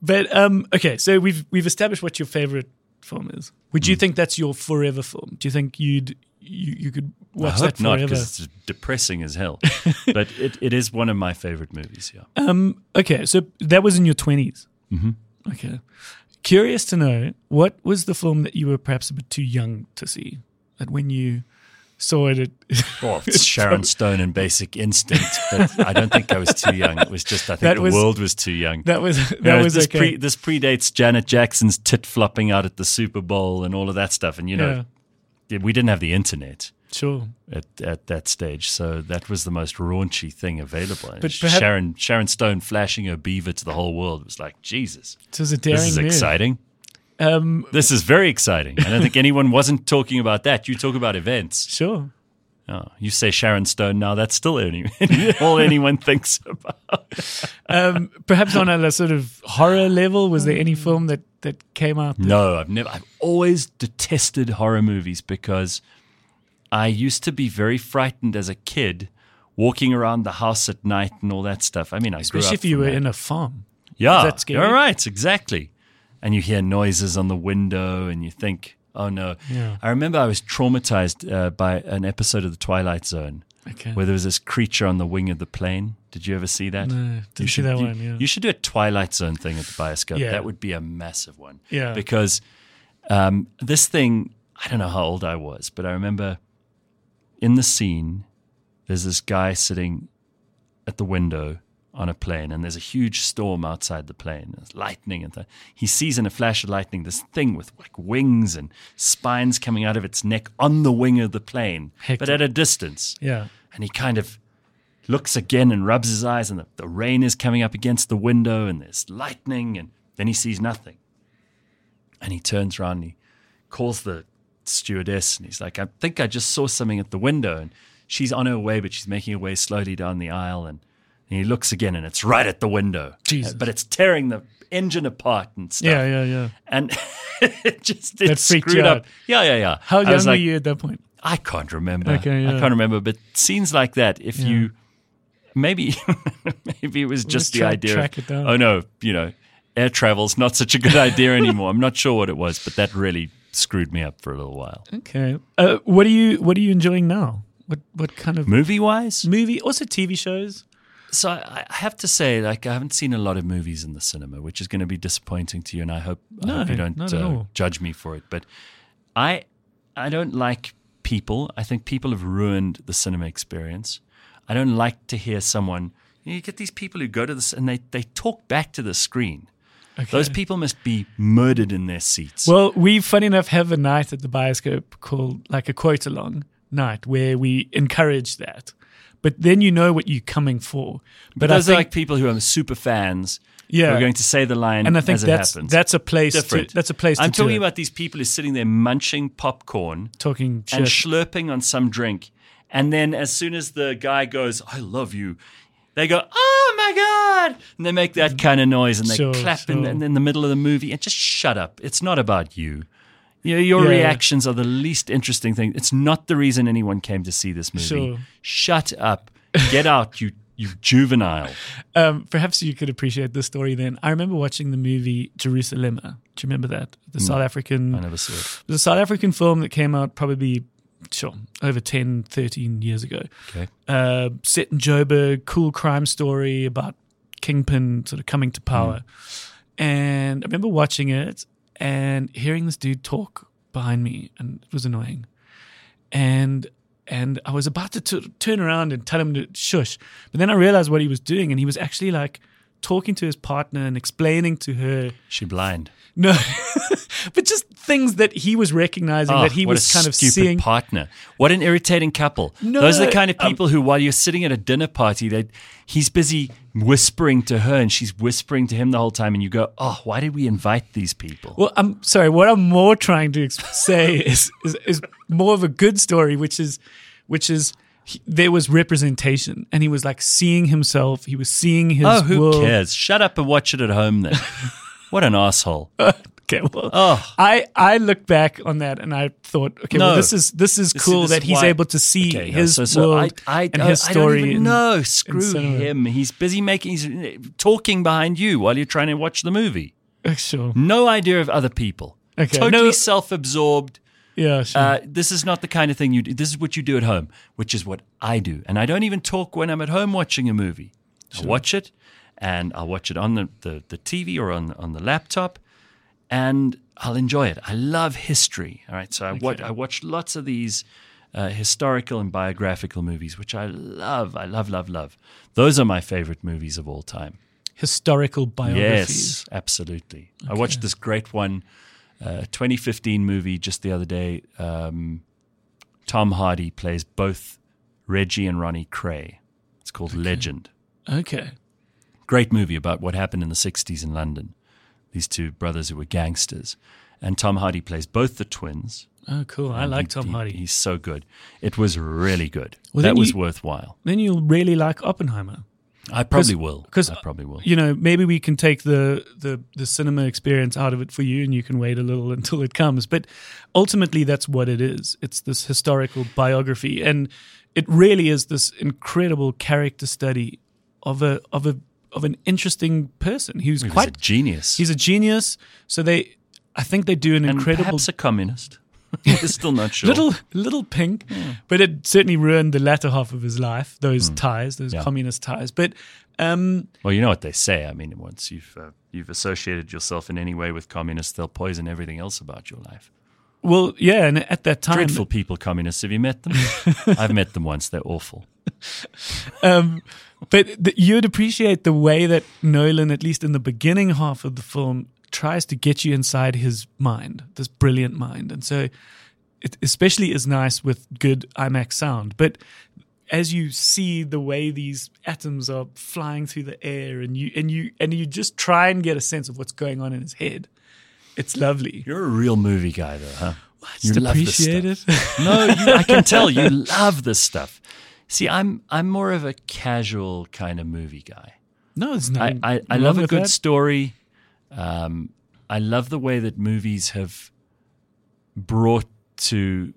But um, okay, so we've we've established what your favorite film is. Would Hmm. you think that's your forever film? Do you think you'd you, you could watch I hope that not forever? because it's depressing as hell. but it, it is one of my favorite movies. Yeah. Um, okay, so that was in your 20s. Mm-hmm. Okay. Curious to know what was the film that you were perhaps a bit too young to see? That when you saw it, Well, it's Sharon Stone and Basic Instinct, but I don't think I was too young. It was just I think the was- world was too young. that was that You know, was this, okay. pre, this predates Janet Jackson's tit flopping out at the Super Bowl and all of that stuff. And you know, we didn't have the internet sure. at, at that stage, so that was the most raunchy thing available. But perhaps- Sharon Sharon Stone flashing her beaver to the whole world was like Jesus. A daring This is exciting. Um, This is very exciting. I don't think anyone wasn't talking about that. You talk about events. sure. Oh, you say Sharon Stone now, that's still any, all anyone thinks about. Um, perhaps on a sort of horror level, was there any film that that came out? That, No, I've never. I've always detested horror movies because I used to be very frightened as a kid, walking around the house at night and all that stuff. I mean, I grew especially if you were that. in a farm. yeah, that scary? you're right, exactly. And you hear noises on the window, and you think, "Oh no!" Yeah. I remember I was traumatized uh, by an episode of The Twilight Zone Okay. where there was this creature on the wing of the plane. Did you ever see that? No, You didn't see should- that you- one. Yeah. You should do a Twilight Zone thing at the bioscope. Yeah. That would be a massive one. Yeah. Because um, this thing, I don't know how old I was, but I remember in the scene, there's this guy sitting at the window on a plane, and there's a huge storm outside the plane. There's lightning, and th- he sees in a flash of lightning this thing with like wings and spines coming out of its neck on the wing of the plane, but at a distance yeah. and he kind of looks again and rubs his eyes and the, the rain is coming up against the window and there's lightning and then he sees nothing and he turns around and he calls the stewardess and he's like i think i just saw something at the window and she's on her way but she's making her way slowly down the aisle and, and he looks again and it's right at the window Jesus. but it's tearing the engine apart and stuff Yeah, yeah, yeah. and it just it That screwed up out. yeah yeah yeah How young was were like, you at that point? I can't remember. Okay, yeah. I can't remember. But scenes like that, if Yeah. you maybe maybe it was just the try- idea. track of, it down. Oh no, you know, air travel's not such a good idea anymore. I'm not sure what it was, but that really screwed me up for a little while. Okay. Uh, what are you What are you enjoying now? What What kind of Movie wise, movie? Also TV shows. So I, have to say, like, I haven't seen a lot of movies in the cinema, which is going to be disappointing to you, and I hope, I hope you don't uh, judge me for it. But I, I don't like people. I think people have ruined the cinema experience. I don't like to hear someone. You, know, you get these people who go to this and they they talk back to the screen. Okay. Those people must be murdered in their seats. Well, we, funny enough, have a night at the bioscope called like a quote along night where we encourage that. But then you know what you're coming for. But, but I those think, are like people who are super fans. Yeah. who are going to say the line, and I think that's that's a place. different. To, that's a place. I'm talking about these people who are sitting there munching popcorn talking and shit. slurping on some drink. And then as soon as the guy goes, I love you, they go, oh my God. And they make that kind of noise and they Sure, clap sure. in, in the middle of the movie and just shut up. It's not about you. Your, your Yeah. reactions are the least interesting thing. It's not the reason anyone came to see this movie. Sure. Shut up. Get out, you, you juvenile. Um, perhaps you could appreciate this story then. I remember watching the movie Jerusalema. Do you remember that? The South African. I never saw it. It was a South African film that came out probably, sure, over 10, 13 years ago. Okay. Uh, set in Joburg, cool crime story about Kingpin sort of coming to power. And I remember watching it and hearing this dude talk behind me, and it was annoying. And and I was about to t- turn around and tell him to shush, but then I realized what he was doing, and he was actually like talking to his partner and explaining to her She blind. no, but just things that he was recognizing Oh, that he was kind of stupid seeing. partner. What an irritating couple. No, Those are the kind of um, people who, while you're sitting at a dinner party, they he's busy whispering to her and she's whispering to him the whole time, and you go, "Oh, why did we invite these people?" Well, I'm sorry. What I'm more trying to say is, is is more of a good story, which is which is he, there was representation, and he was like seeing himself. He was seeing his. oh, who world. cares? Shut up and watch it at home then. what an asshole. Okay, well, Oh. I I look back on that and I thought, okay, well, this is this is This- cool this that is he's why- able to see Okay, no, his so, so world I, I, and his I story. in- Screw him. He's busy making. He's talking behind you while you're trying to watch the movie. Uh, Sure. No idea of other people. Okay, Totally no- self-absorbed. Yeah. Sure. Uh, this is not the kind of thing you do. This is what you do at home, which is what I do. And I don't even talk when I'm at home watching a movie. I watch it, and I'll watch it on the, the, the TV or on, on the laptop, and I'll enjoy it. I love history. All right. So I, watch, I watch lots of these uh, historical and biographical movies, which I love. I love, love, love. Those are my favorite movies of all time. Historical biographies. Yes, absolutely. I watched this great one, uh, 2015 movie just the other day. Um, Tom Hardy plays both Reggie and Ronnie Kray. It's called Legend. Okay. Great movie about what happened in the 60s in London. These two brothers who were gangsters. and Tom Hardy plays both the twins. Oh, cool. I like he- Tom he- Hardy. He's so good. It was really good. Well, that was you- worthwhile. then you'll really like Oppenheimer. I probably will. Because I probably will. You know, maybe we can take the, the the cinema experience out of it for you, and you can wait a little until it comes. But ultimately, that's what it is. It's this historical biography, and it really is this incredible character study of a of a of an interesting person who's He was quite a genius. he's a genius. So they, I think they do an and incredible perhaps a communist. Still not sure. little little pink, but it certainly ruined the latter half of his life. Those ties, those. Yeah. communist ties. But um, Well, you know what they say. I mean, once you've uh, you've associated yourself in any way with communists, they'll poison everything else about your life. well, yeah, and at that time, Dreadful people, communists. Have you met them? I've met them once. They're awful. um, but th- you'd appreciate the way that Nolan, at least in the beginning half of the film, tries to get you inside his mind, this brilliant mind. And so it especially is nice with good IMAX sound. But as you see the way these atoms are flying through the air and you and you and you just try and get a sense of what's going on in his head, it's lovely. You're a real movie guy, though, huh? You Just love this appreciate it. No, you, I can tell you love this stuff. See, I'm I'm more of a casual kind of movie guy. no, it's not. I, I, I love a good story. Um, I love the way that movies have brought to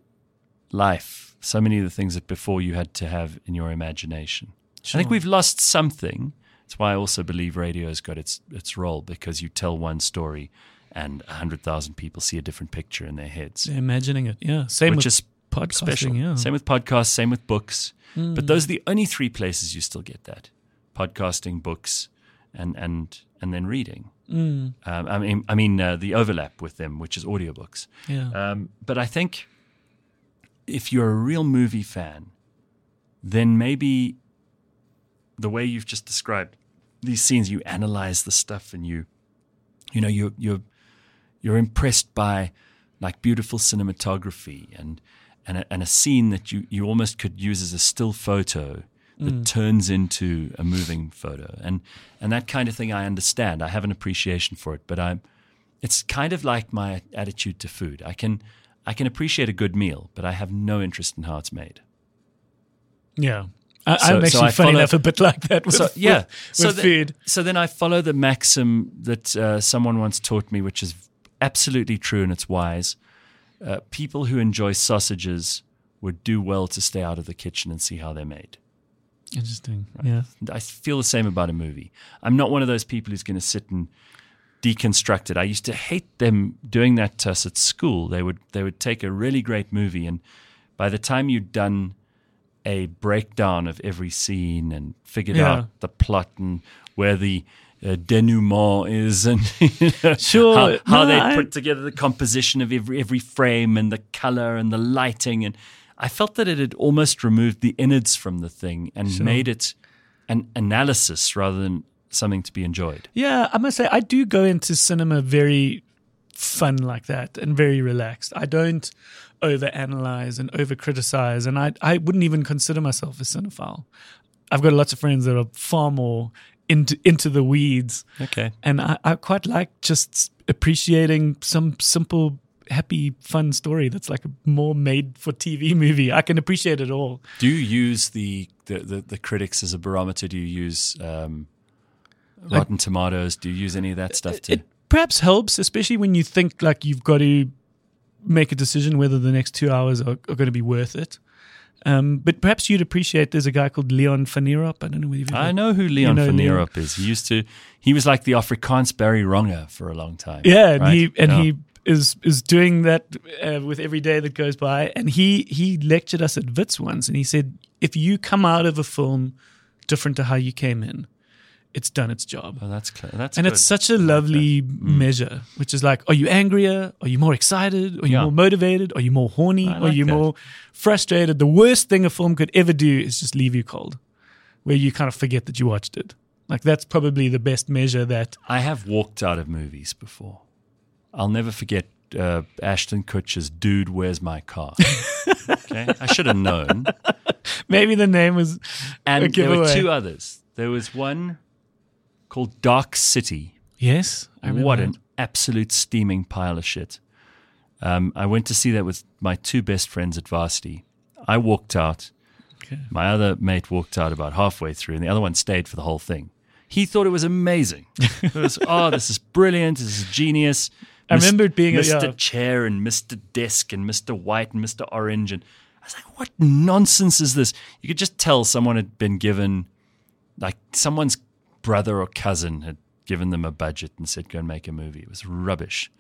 life so many of the things that before you had to have in your imagination. I think we've lost something. That's why I also believe radio has got its its role because you tell one story and a hundred thousand people see a different picture in their heads, imagining it. Yeah, same which with is podcasting. special. Yeah, Same with podcasts, same with books. But those are the only three places you still get that: podcasting, books, and and and then reading. Um, I mean, I mean uh, the overlap with them, which is audiobooks. yeah. Um, but I think if you're a real movie fan, then maybe the way you've just described these scenes, you analyze the stuff and you, you know, you're you're you're impressed by like beautiful cinematography and and a, and a scene that you you almost could use as a still photo that turns into a moving photo and and that kind of thing I understand. I have an appreciation for it, but I'm it's kind of like my attitude to food. I can I can appreciate a good meal, but I have no interest in how it's made. Yeah. I, So- I'm so actually I funny follow- enough a bit like that with, So yeah, with, so with then, food. So then I follow the maxim that uh, someone once taught me, which is absolutely true and it's wise. Uh, people who enjoy sausages would do well to stay out of the kitchen and see how they're made. Interesting. Yeah. I feel the same about a movie. I'm not one of those people who's going to sit and deconstruct it. I used to hate them doing that to us at school. They would they would take a really great movie, and by the time you'd done a breakdown of every scene and figured Yeah. out the plot and where the uh, denouement is, and you know, Sure. how, how No, they I- put together the composition of every every frame and the color and the lighting, and I felt that it had almost removed the innards from the thing and made it an analysis rather than something to be enjoyed. Yeah, I must say I do go into cinema very fun like that and very relaxed. I don't overanalyze and over criticize and I I wouldn't even consider myself a cinephile. I've got lots of friends that are far more into into the weeds Okay. and I, I quite like just appreciating some simple happy fun story that's like a more made for TV movie. I can appreciate it all. Do you use the, the, the, the critics as a barometer? Do you use um, Rotten Tomatoes? Do you use any of that stuff too? it perhaps helps, especially when you think like you've got to make a decision whether the next two hours are, are going to be worth it. Um, but perhaps you'd appreciate there's a guy called Leon van I don't know whether you've I know who Leon know van is. He used to. He was like the Afrikaans Barry Ronge for a long time. Yeah, and he and Yeah. he is is doing that uh, with every day that goes by. And he he lectured us at Wits once, and he said, if you come out of a film different to how you came in, it's done its job. Oh, that's clear. That's and good. it's such a lovely measure, which is like, are you angrier? Are you more excited? Are you Yeah. more motivated? Are you more horny? I are you that. more frustrated? The worst thing a film could ever do is just leave you cold, where you kind of forget that you watched it. Like that's probably the best measure that. I have walked out of movies before. I'll never forget uh, Ashton Kutcher's "Dude, Where's My Car." okay, I should have known. Maybe the name was And there were two others. There was one called Dark City. Yes, What that. an absolute steaming pile of shit. Um, I went to see that with my two best friends at varsity. I walked out. Okay. My other mate walked out about halfway through, and the other one stayed for the whole thing. He thought it was amazing. It was, oh, this is brilliant. This is genius. I Mis- remember it being a- Mr. yeah. Chair and Mr. Desk and Mr. White and Mr. Orange. And I was like, what nonsense is this? You could just tell someone had been given, like, someone's brother or cousin had given them a budget and said, go and make a movie. It was rubbish.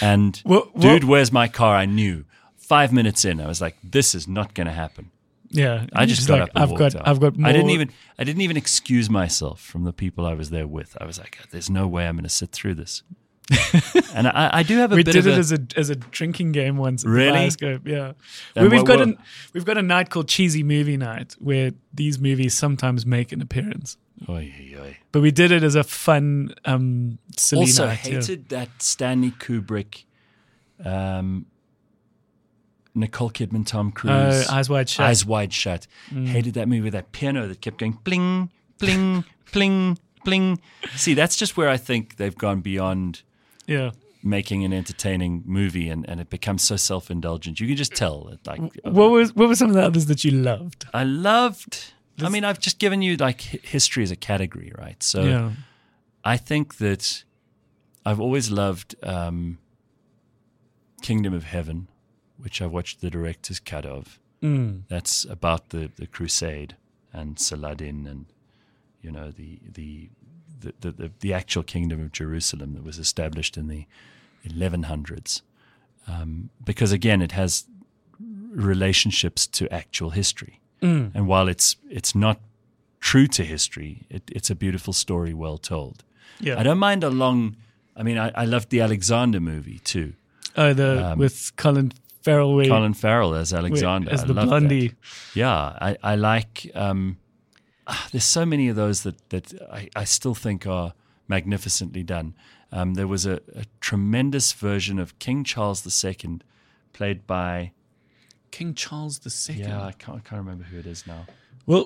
And Well, well- dude, where's my car? I knew. Five minutes in, I was like, this is not going to happen. Yeah, I just got like, up and I've got, out. I've got. More, I didn't even. I didn't even excuse myself from the people I was there with. I was like, "There's no way I'm going to sit through this." and I, I do have a we bit did of it a, as a as a drinking game once. Really? Yeah. And we've what- got what- an we've got a night called Cheesy Movie Night where these movies sometimes make an appearance. Oy, oy, oy. But we did it as a fun, um, silly Also night. yeah. hated that Stanley Kubrick, um, Nicole Kidman, Tom Cruise, Uh, Eyes Wide Shut. Mm. Eyes Wide Shut. Hated that movie with that piano that kept going bling, bling, bling, bling. See, that's just where I think they've gone beyond Yeah. making an entertaining movie and, and it becomes so self indulgent. You can just tell it like What was what were some of the others that you loved? I loved I mean I've just given you like history as a category, right? So yeah. I think that I've always loved um, Kingdom of Heaven, which I've watched the director's cut of. Mm. That's about the, the crusade and Saladin and you know the the the, the, the the actual kingdom of Jerusalem that was established in the 1100s. Um, because again, it has relationships to actual history, Mm. and while it's it's not true to history, it, it's a beautiful story, well told. Yeah. I don't mind a long. I mean, I, I loved the Alexander movie too. oh, the um, with Colin Farrell, where, Colin Farrell as Alexander, as I the loved that. blondie. Yeah, I, I like. Um, ah, there's so many of those that that I, I still think are magnificently done. Um, there was a, a tremendous version of King Charles II, played by King Charles II. yeah, I can't, I can't remember who it is now. Well,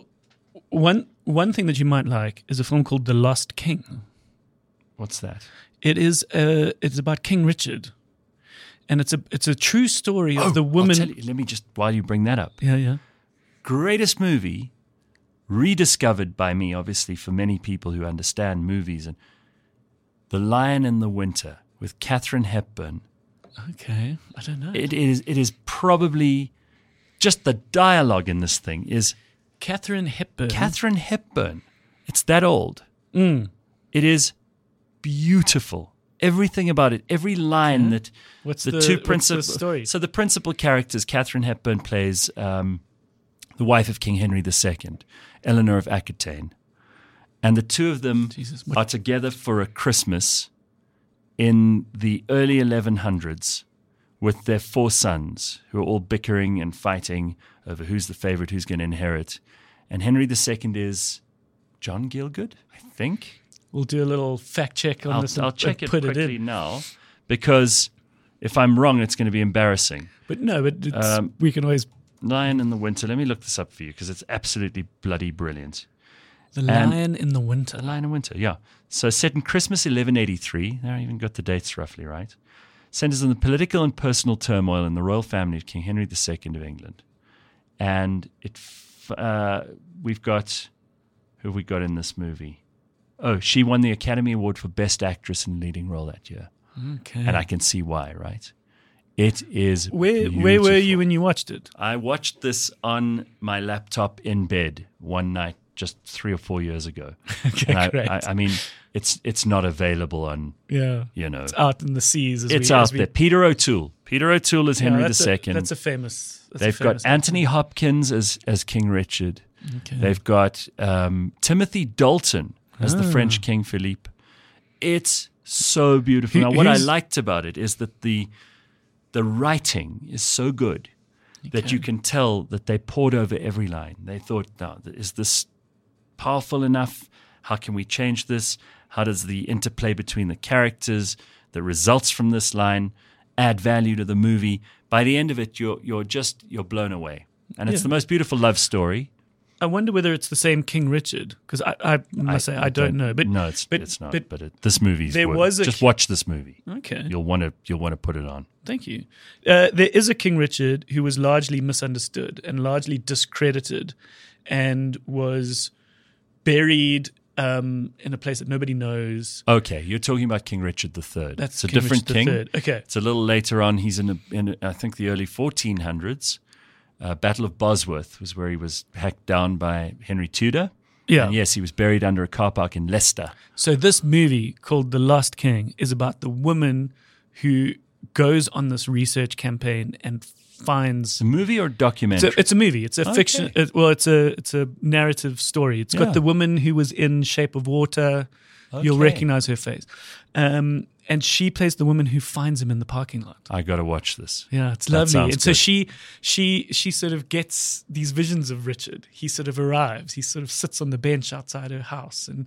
one one thing that you might like is a film called The Lost King. What's that? It is uh, it's about King Richard, and it's a it's a true story of the Oh, woman. tell you- let me just while you bring that up. Yeah, yeah. greatest movie rediscovered by me obviously for many people who understand movies and the lion in the winter with Katharine Hepburn Okay, I don't know. it is it is probably just the dialogue in this thing is Katharine Hepburn. Katharine Hepburn it's that old Mm. it is beautiful everything about it every line that What's the, the- two principal story? So the principal characters, Katharine Hepburn plays um, the wife of King Henry II, Eleanor of Aquitaine, and the two of them Jesus, are together for a Christmas in the early 1100s with their four sons, who are all bickering and fighting over who's the favorite, who's going to inherit. And Henry II is John Gielgud, I think. We'll do a little fact check on I'll, this. and- I'll check and it put quickly it in. now because if I'm wrong, it's going to be embarrassing. But no, but it's, Um, we can always Lion in the Winter. Let me look this up for you because it's absolutely bloody brilliant. the and- lion in the winter. The Lion in Winter, yeah. So set in Christmas 1183. There, I even got the dates roughly right. Centers on the political and personal turmoil in the royal family of King Henry II of England, and it. Uh, we've got who have we got in this movie? Oh, she won the Academy Award for Best Actress in Leading Role that year, Okay. and I can see why. Right? It is. where where were you when you watched it? I watched this on my laptop in bed one night just three or four years ago. Okay, And I, great. I, I mean, it's it's not available on yeah, you know. it's out in the seas. As It's we, out we, there. Peter O'Toole. Peter O'Toole is Yeah, Henry that's II. A, that's a famous. That's They've got famous Anthony Hopkins as as King Richard. Okay. They've got um, Timothy Dalton as the Ah. French King Philippe. It's so beautiful. Who- now, what I liked about it is that the the writing is so good that you can tell that they poured over every line. They thought, "Now, is this powerful enough? How can we change this? How does the interplay between the characters, the results from this line, add value to the movie?" By the end of it, you're you're just you're blown away, and it's Yeah. the most beautiful love story. I wonder whether it's the same King Richard because I, I must say I, don't, know. But no, it's but- it's not. but But, it, this movie's there worth- was a just watch this movie. okay, You'll want to you'll want to put it on. thank you. Uh, there is a King Richard who was largely misunderstood and largely discredited, and was buried um, in a place that nobody knows. Okay, you're talking about King Richard III. That's it's a King different Richard king. Okay, It's a little later on. He's in, a, in a, I think the early 1400s. Uh, Battle of Bosworth was where he was hacked down by Henry Tudor. yeah. And yes, he was buried under a car park in Leicester. So this movie called The Lost King is about the woman who goes on this research campaign and finds It's a movie or It's documentary? a, it's a movie. It's a Okay. fiction. It, well, it's a it's a narrative story. It's Yeah. got the woman who was in Shape of Water. You'll recognize her face, um, and she plays the woman who finds him in the parking lot. I got to watch this. Yeah, it's That lovely. And so good. she she she sort of gets these visions of Richard. He sort of arrives. He sort of sits on the bench outside her house, and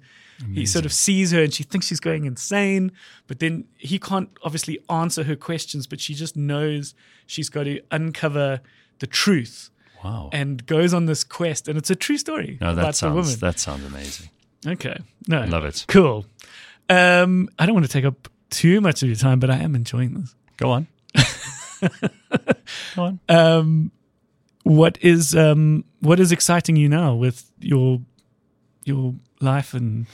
he sort of sees her, and she thinks she's going insane. But then he can't obviously answer her questions, but she just knows she's got to uncover the truth Wow. and goes on this quest, and it's a true story no, that sounds woman. that sounds amazing. okay, no, Love it. cool. Um, I don't want to take up too much of your time, but I am enjoying this. Go on. Go on. Um, what is um, what is exciting you now with your your life and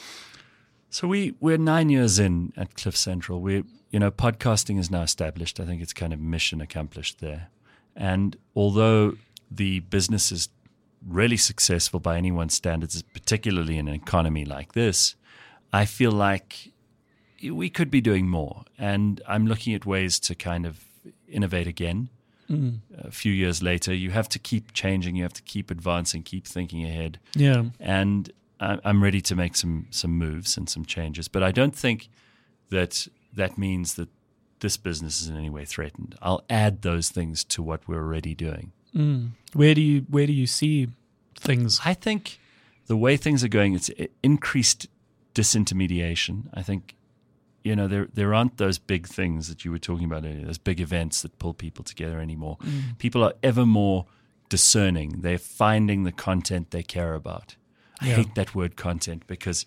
So we we're nine years in at Cliff Central. We you know podcasting is now established. I think it's kind of mission accomplished there. And although the business is really successful by anyone's standards, particularly in an economy like this, I feel like we could be doing more. And I'm looking at ways to kind of innovate again. Mm. A few years later, you have to keep changing. You have to keep advancing, keep thinking ahead yeah and I'm ready to make some some moves and some changes. But I don't think that that means that this business is in any way threatened. I'll add those things to what we're already doing. Mm. where do you where do you see things I think the way things are going, it's eh, increased disintermediation. I think you know there there aren't those big things that you were talking about earlier, those big events that pull people together anymore. Mm. People are ever more discerning. They're finding the content they care about. I Yeah. hate that word content because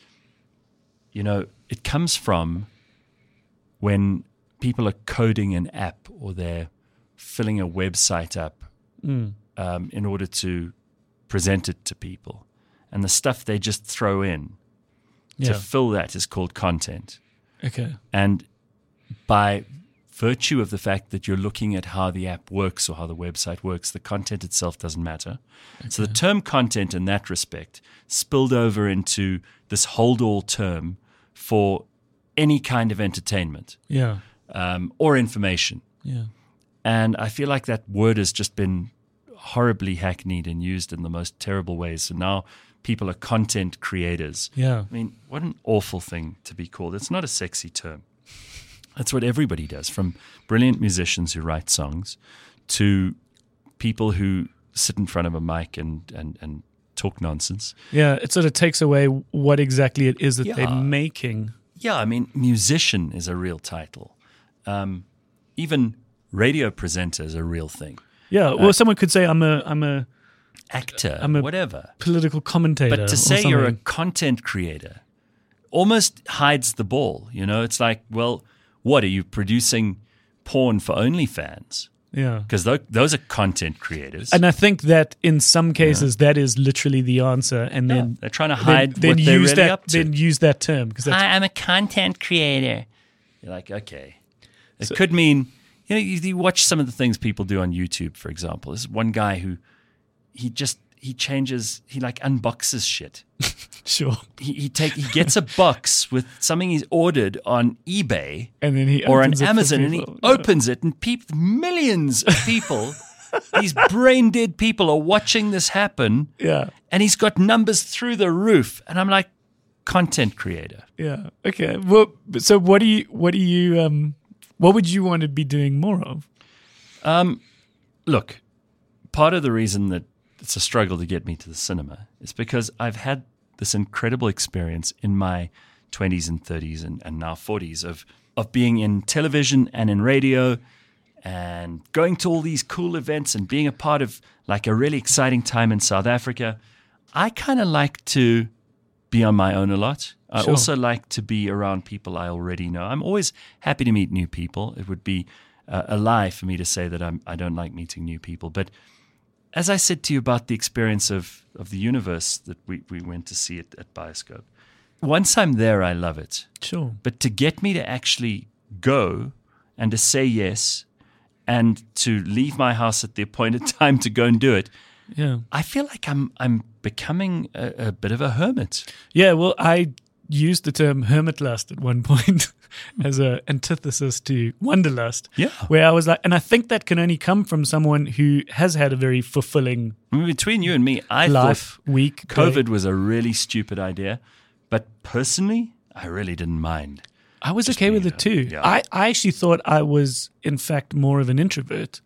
you know it comes from when people are coding an app or they're filling a website up um, in order to present it to people. And the stuff they just throw in yeah to fill that is called content. okay And by virtue of the fact that you're looking at how the app works or how the website works, the content itself doesn't matter. So the term content in that respect spilled over into this hold all term for any kind of entertainment yeah um, or information. yeah And I feel like that word has just been horribly hackneyed and used in the most terrible ways. So now people are content creators. yeah I mean, what an awful thing to be called. It's not a sexy term. That's what everybody does, from brilliant musicians who write songs to people who sit in front of a mic and, and, and talk nonsense. yeah it sort of takes away what exactly it is that Yeah. they're making Yeah, I mean, musician is a real title. Um, even radio presenter is a real thing. yeah well someone could say i'm a i'm a Actor, I'm a- whatever. political commentator But to say you're a content creator almost hides the ball. You know, it's like, well, what are you producing porn for OnlyFans? yeah Because those, those are content creators. and i think that in some cases that is literally the answer and Yeah, then they're trying to hide then what they're use really that up to. then use that term because I, I'm a content creator. You're like, okay. It could mean, you know, you, you watch some of the things people do on YouTube, for example. There's one guy who he just he changes, he like unboxes shit. sure He he take he gets a box with something he's ordered on eBay and then he or on opens it for Amazon and he people. opens it and peop- millions of people, these brain dead people are watching this happen yeah and he's got numbers through the roof. And I'm like, content creator. Yeah. Okay. Well, so what do you what do you um what would you want to be doing more of? Um, look, part of the reason that it's a struggle to get me to the cinema is because I've had this incredible experience in my 20s and 30s and, and now 40s of, of being in television and in radio and going to all these cool events and being a part of like a really exciting time in South Africa. I kind of like to be on my own a lot. I Sure. also like to be around people I already know. I'm always happy to meet new people. It would be uh, a lie for me to say that I'm, I don't like meeting new people. But as I said to you about the experience of, of the universe that we, we went to see it at Bioscope, once I'm there, I love it. Sure. But to get me to actually go and to say yes and to leave my house at the appointed time to go and do it, Yeah. I feel like I'm I'm becoming a, a bit of a hermit. Yeah, well, I used the term hermit lust at one point as a antithesis to wanderlust. Yeah. Where I was like, and I think that can only come from someone who has had a very fulfilling between you and me, I life, week, thought day. COVID was a really stupid idea, but personally, I really didn't mind. I was okay with it too. yeah. I, I actually thought I was, in fact, more of an introvert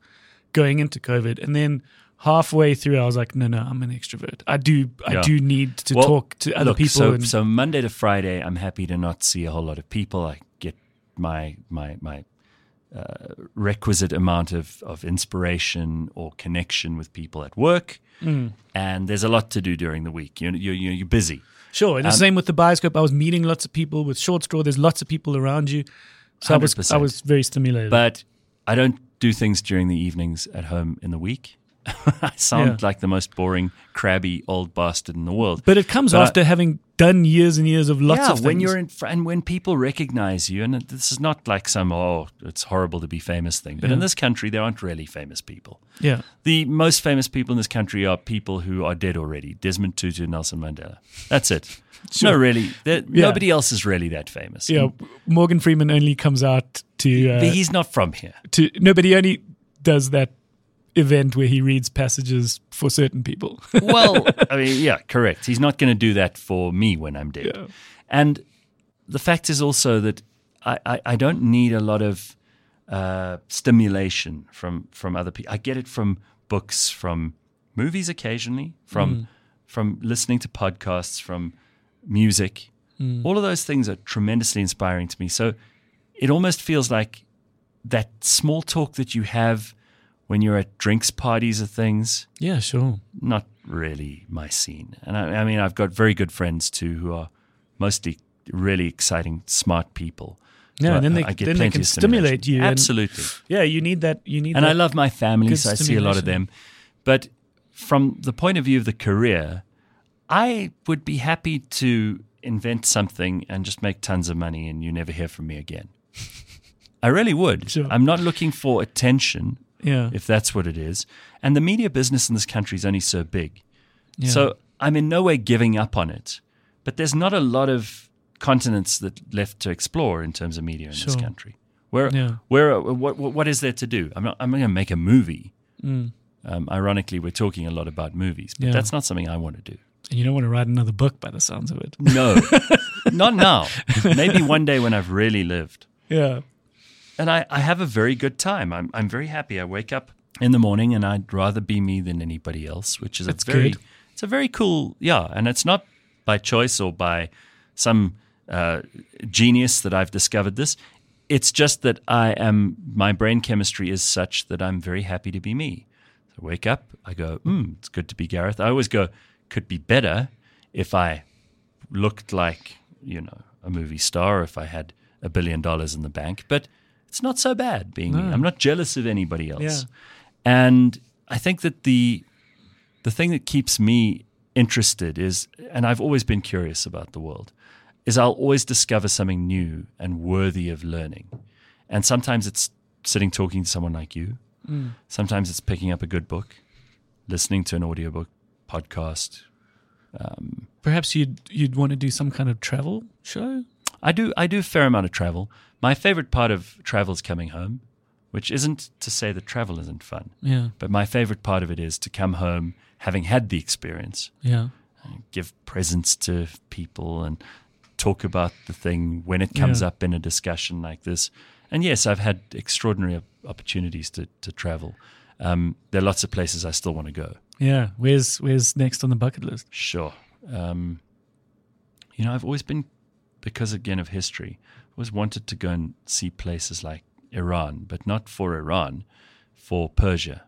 going into COVID. And then halfway through, I was like, no, no, I'm an extrovert. I do, I Yeah. do need to Well, talk to other look, people. So, and, so Monday to Friday, I'm happy to not see a whole lot of people. I get my my my uh, requisite amount of of inspiration or connection with people at work, Mm. and there's a lot to do during the week. You're you're, you're you're busy. Sure. And the Um, same with the bioscope. I was meeting lots of people with short straw. There's lots of people around you. So I was, I was very stimulated. But I don't do things during the evenings at home in the week. I sound Yeah. like the most boring, crabby old bastard in the world. But it comes But I- after having done years and years of lots yeah, of things. when you're in and when people recognize you, and this is not like some oh, it's horrible to be famous thing. But in this country, there aren't really famous people. yeah, The most famous people in this country are people who are dead already. Desmond Tutu, Nelson Mandela. That's it. No, really, Yeah. nobody else is really that famous. yeah. Morgan Freeman only comes out to uh, But he's not from here. to nobody only does that event where he reads passages for certain people. well, I mean, yeah, correct. He's not going to do that for me when I'm dead. Yeah. And the fact is also that I, I, I don't need a lot of uh, stimulation from from other people. I get it from books, from movies occasionally, from from listening to podcasts, from music. All of those things are tremendously inspiring to me. So it almost feels like that small talk that you have when you're at drinks parties or things yeah, sure. not really my scene. And I, I mean, I've got very good friends too who are mostly really exciting, smart people. Yeah, So and then I- they I get then they can stimulate you. Absolutely. yeah, you need that. You need. And. I love my family, so I see a lot of them. But from the point of view of the career, I would be happy to invent something and just make tons of money and you never hear from me again. I really would. Sure. I'm not looking for attention Yeah. if that's what it is. And the media business in this country is only so big. yeah. So I'm in no way giving up on it, but there's not a lot of continents that left to explore in terms of media in this country. Where, Yeah. where, what, what what is there to do? I'm not. I'm going to make a movie. Mm. Um, ironically, we're talking a lot about movies, but Yeah. that's not something I want to do. and you don't want to write another book by the sounds of it. No, not now. Maybe one day when I've really lived. Yeah. And I, I have a very good time. I'm I'm very happy. I wake up in the morning and I'd rather be me than anybody else, which is That's a very good. it's a very cool yeah, and it's not by choice or by some uh, genius that I've discovered this. It's just that I am my brain chemistry is such that I'm very happy to be me. So I wake up, I go, mm, it's good to be Gareth. I always go, could be better if I looked like you know a movie star, if I had a billion dollars in the bank, but it's not so bad being me. I'm not jealous of anybody else. Yeah. And I think that the the thing that keeps me interested is and I've always been curious about the world is I'll always discover something new and worthy of learning. And sometimes it's sitting talking to someone like you. Mm. Sometimes it's picking up a good book, listening to an audiobook, podcast, um, Perhaps you'd you'd want to do some kind of travel show. I do I do a fair amount of travel. My favorite part of travel is coming home, which isn't to say that travel isn't fun, Yeah. but my favorite part of it is to come home having had the experience, Yeah. give presents to people and talk about the thing when it comes Yeah. up in a discussion like this. And yes, I've had extraordinary opportunities to to travel. Um, there are lots of places I still want to go. Yeah. Where's where's next on the bucket list? Sure. Um, you know, I've always been, because again of history, always wanted to go and see places like Iran, but not for Iran, for Persia,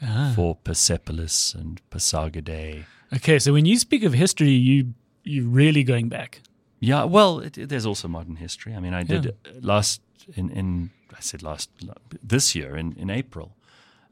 Ah. for Persepolis and Pasargadae. Okay, so when you speak of history, you you really going back. Yeah, well, it, it- there's also modern history. I mean, I did Yeah. last in, in I said last this year in in April.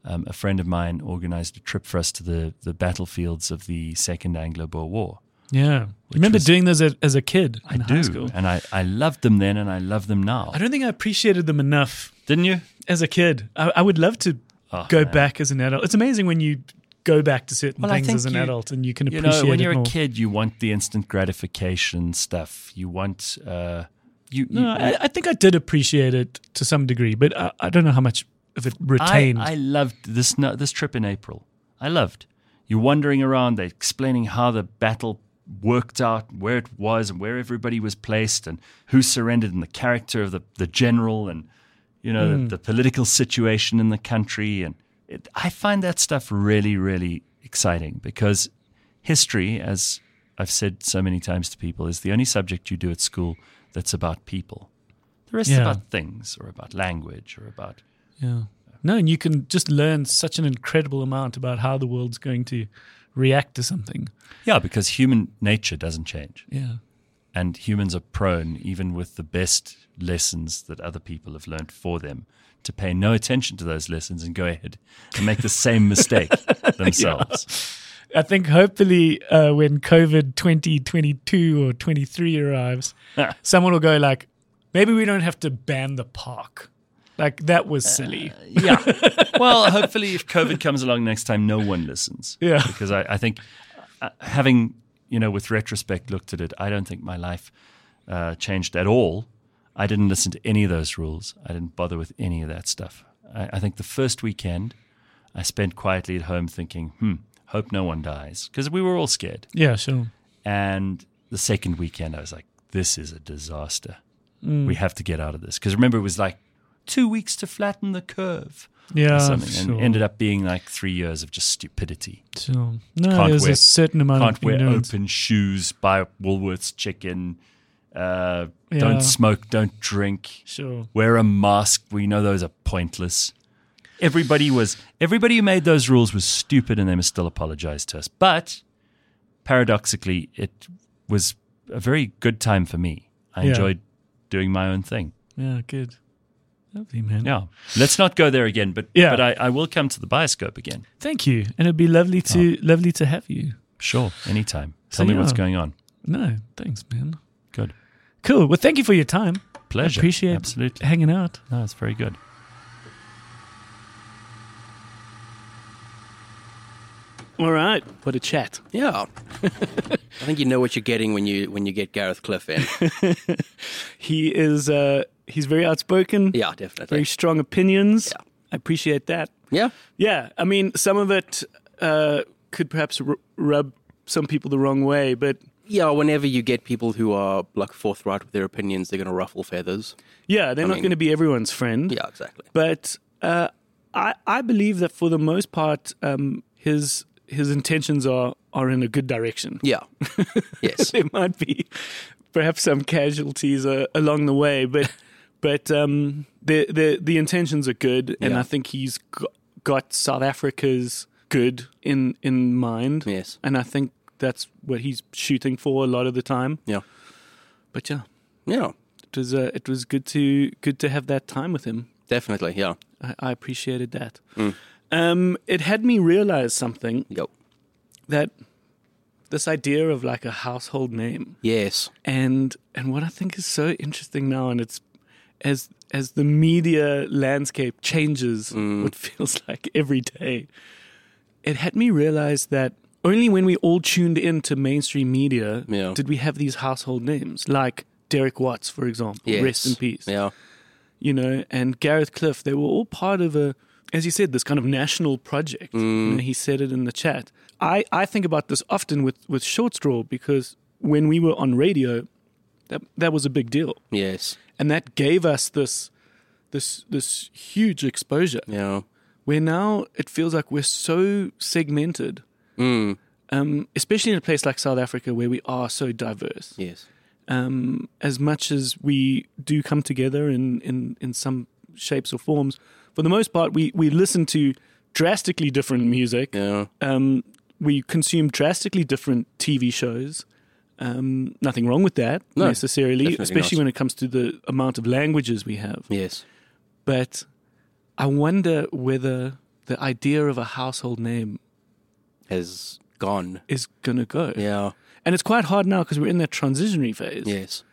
Um, a friend of mine organized a trip for us to the the battlefields of the Second Anglo-Boer War. Yeah, remember was- doing those as, as a kid I in do, high school. and I I loved them then, and I love them now. I don't think I appreciated them enough Didn't you? as a kid. I, I would love to Oh, go man. back as an adult. It's amazing when you go back to certain Well, things as an you- adult and you can You appreciate know, when you're more. a kid, you want the instant gratification stuff. You want uh, you. you No, I, I think I did appreciate it to some degree, but I, I don't know how much of it retained. I, I loved this no- this trip in April. I loved. You're wandering around, they're explaining how the battle worked out, where it was, and where everybody was placed, and who surrendered, and the character of the, the general, and you know Hmm. the, the political situation in the country. And it, I find that stuff really, really exciting because history, as I've said so many times to people, is the only subject you do at school that's about people. The rest is about things, or about language, or about yeah. No, and you can just learn such an incredible amount about how the world's going to react to something. Yeah, because human nature doesn't change. Yeah. And humans are prone, even with the best lessons that other people have learned for them, to pay no attention to those lessons and go ahead and make the same mistake themselves. I think hopefully uh, when COVID 2022 or 23 arrives, someone will go like, maybe we don't have to ban the park. Like that was silly. Yeah. well, hopefully, if COVID comes along next time, no one listens. Yeah. Because I, I think uh, having, you know, with retrospect looked at it, I don't think my life uh, changed at all. I didn't listen to any of those rules. I didn't bother with any of that stuff. I, I think the first weekend I spent quietly at home thinking, hmm, hope no one dies. Because we were all scared. Yeah, sure. And the second weekend, I was like, this is a disaster. Mm. We have to get out of this. Because remember, it was like two weeks to flatten the curve Yeah, something, sure. and ended up being like three years of just stupidity. Sure. No, Can't there's wear- a certain amount Can't of wear ignorance. open shoes, buy Woolworths chicken, uh, Yeah. don't smoke, don't drink, Sure. wear a mask. We know those are pointless. Everybody was everybody who made those rules was stupid, and they must still apologize to us. But paradoxically, it was a very good time for me. I Yeah. enjoyed doing my own thing. Yeah, good. Lovely, man. Yeah, let's not go there again. But Yeah. but I, I will come to the bioscope again. Thank you. And it'd be lovely to lovely to have you. Sure, anytime. So, Tell me what's going on. No, thanks, man. Good. Cool. Well, thank you for your time. Pleasure. Appreciate Absolutely. hanging out. No, it's very good. All right. What a chat. Yeah. I think you know what you're getting when you when you get Gareth Cliff in. He is uh he's very outspoken. Yeah, definitely. Very strong opinions. Yeah. I appreciate that. Yeah. Yeah, I mean, some of it uh, could perhaps r- rub some people the wrong way, but Yeah, whenever you get people who are like forthright with their opinions, they're going to ruffle feathers. yeah, they're not mean- going to be everyone's friend. Yeah, exactly. But uh, I I believe that for the most part, um, his his intentions are are in a good direction. Yeah. yes. there might be perhaps some casualties uh, along the way, but but um, the the the intentions are good, and Yeah. I think he's got, got South Africa's good in in mind. Yes. and I think that's what he's shooting for a lot of the time. Yeah. But yeah, Yeah. it was uh, it was good to good to have that time with him. Definitely. Yeah. I, I appreciated that. Mm. Um, it had me realize something Yep. that this idea of like a household name Yes. and and what I think is so interesting now, and it's as as the media landscape changes, mm. what feels like every day, it had me realize that only when we all tuned into mainstream media Yeah. did we have these household names, like Derek Watts, for example, Yes. rest in peace. Yeah. You know, and Gareth Cliff, they were all part of a, as you said, this kind of national project. Mm. You know, he said it in the chat. I, I think about this often with, with Short Straw because when we were on radio, that that was a big deal, Yes. And that gave us this this this huge exposure. Yeah. Where now it feels like we're so segmented, Mm. um, especially in a place like South Africa where we are so diverse. Yes. Um, as much as we do come together in, in, in some shapes or forms, for the most part, we, we listen to drastically different music. Yeah. Um, we consume drastically different TV shows. Um, nothing wrong with that No, necessarily, especially not. when it comes to the amount of languages we have. Yes. But I wonder whether the idea of a household name Has gone. is going to go. Yeah. And it's quite hard now because we're in that transitionary phase. Yes.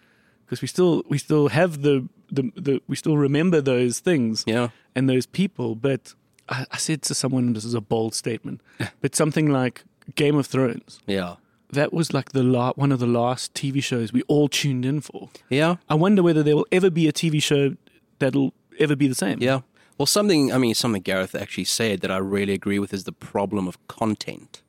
Because we still we still have the, the the we still remember those things Yeah. and those people. But I, I said to someone, this is a bold statement, but something like Game of Thrones. Yeah. That was like the la- one of the last TV shows we all tuned in for. Yeah. I wonder whether there will ever be a TV show that'll ever be the same. Yeah. Well, something, I mean, something Gareth actually said that I really agree with is the problem of content.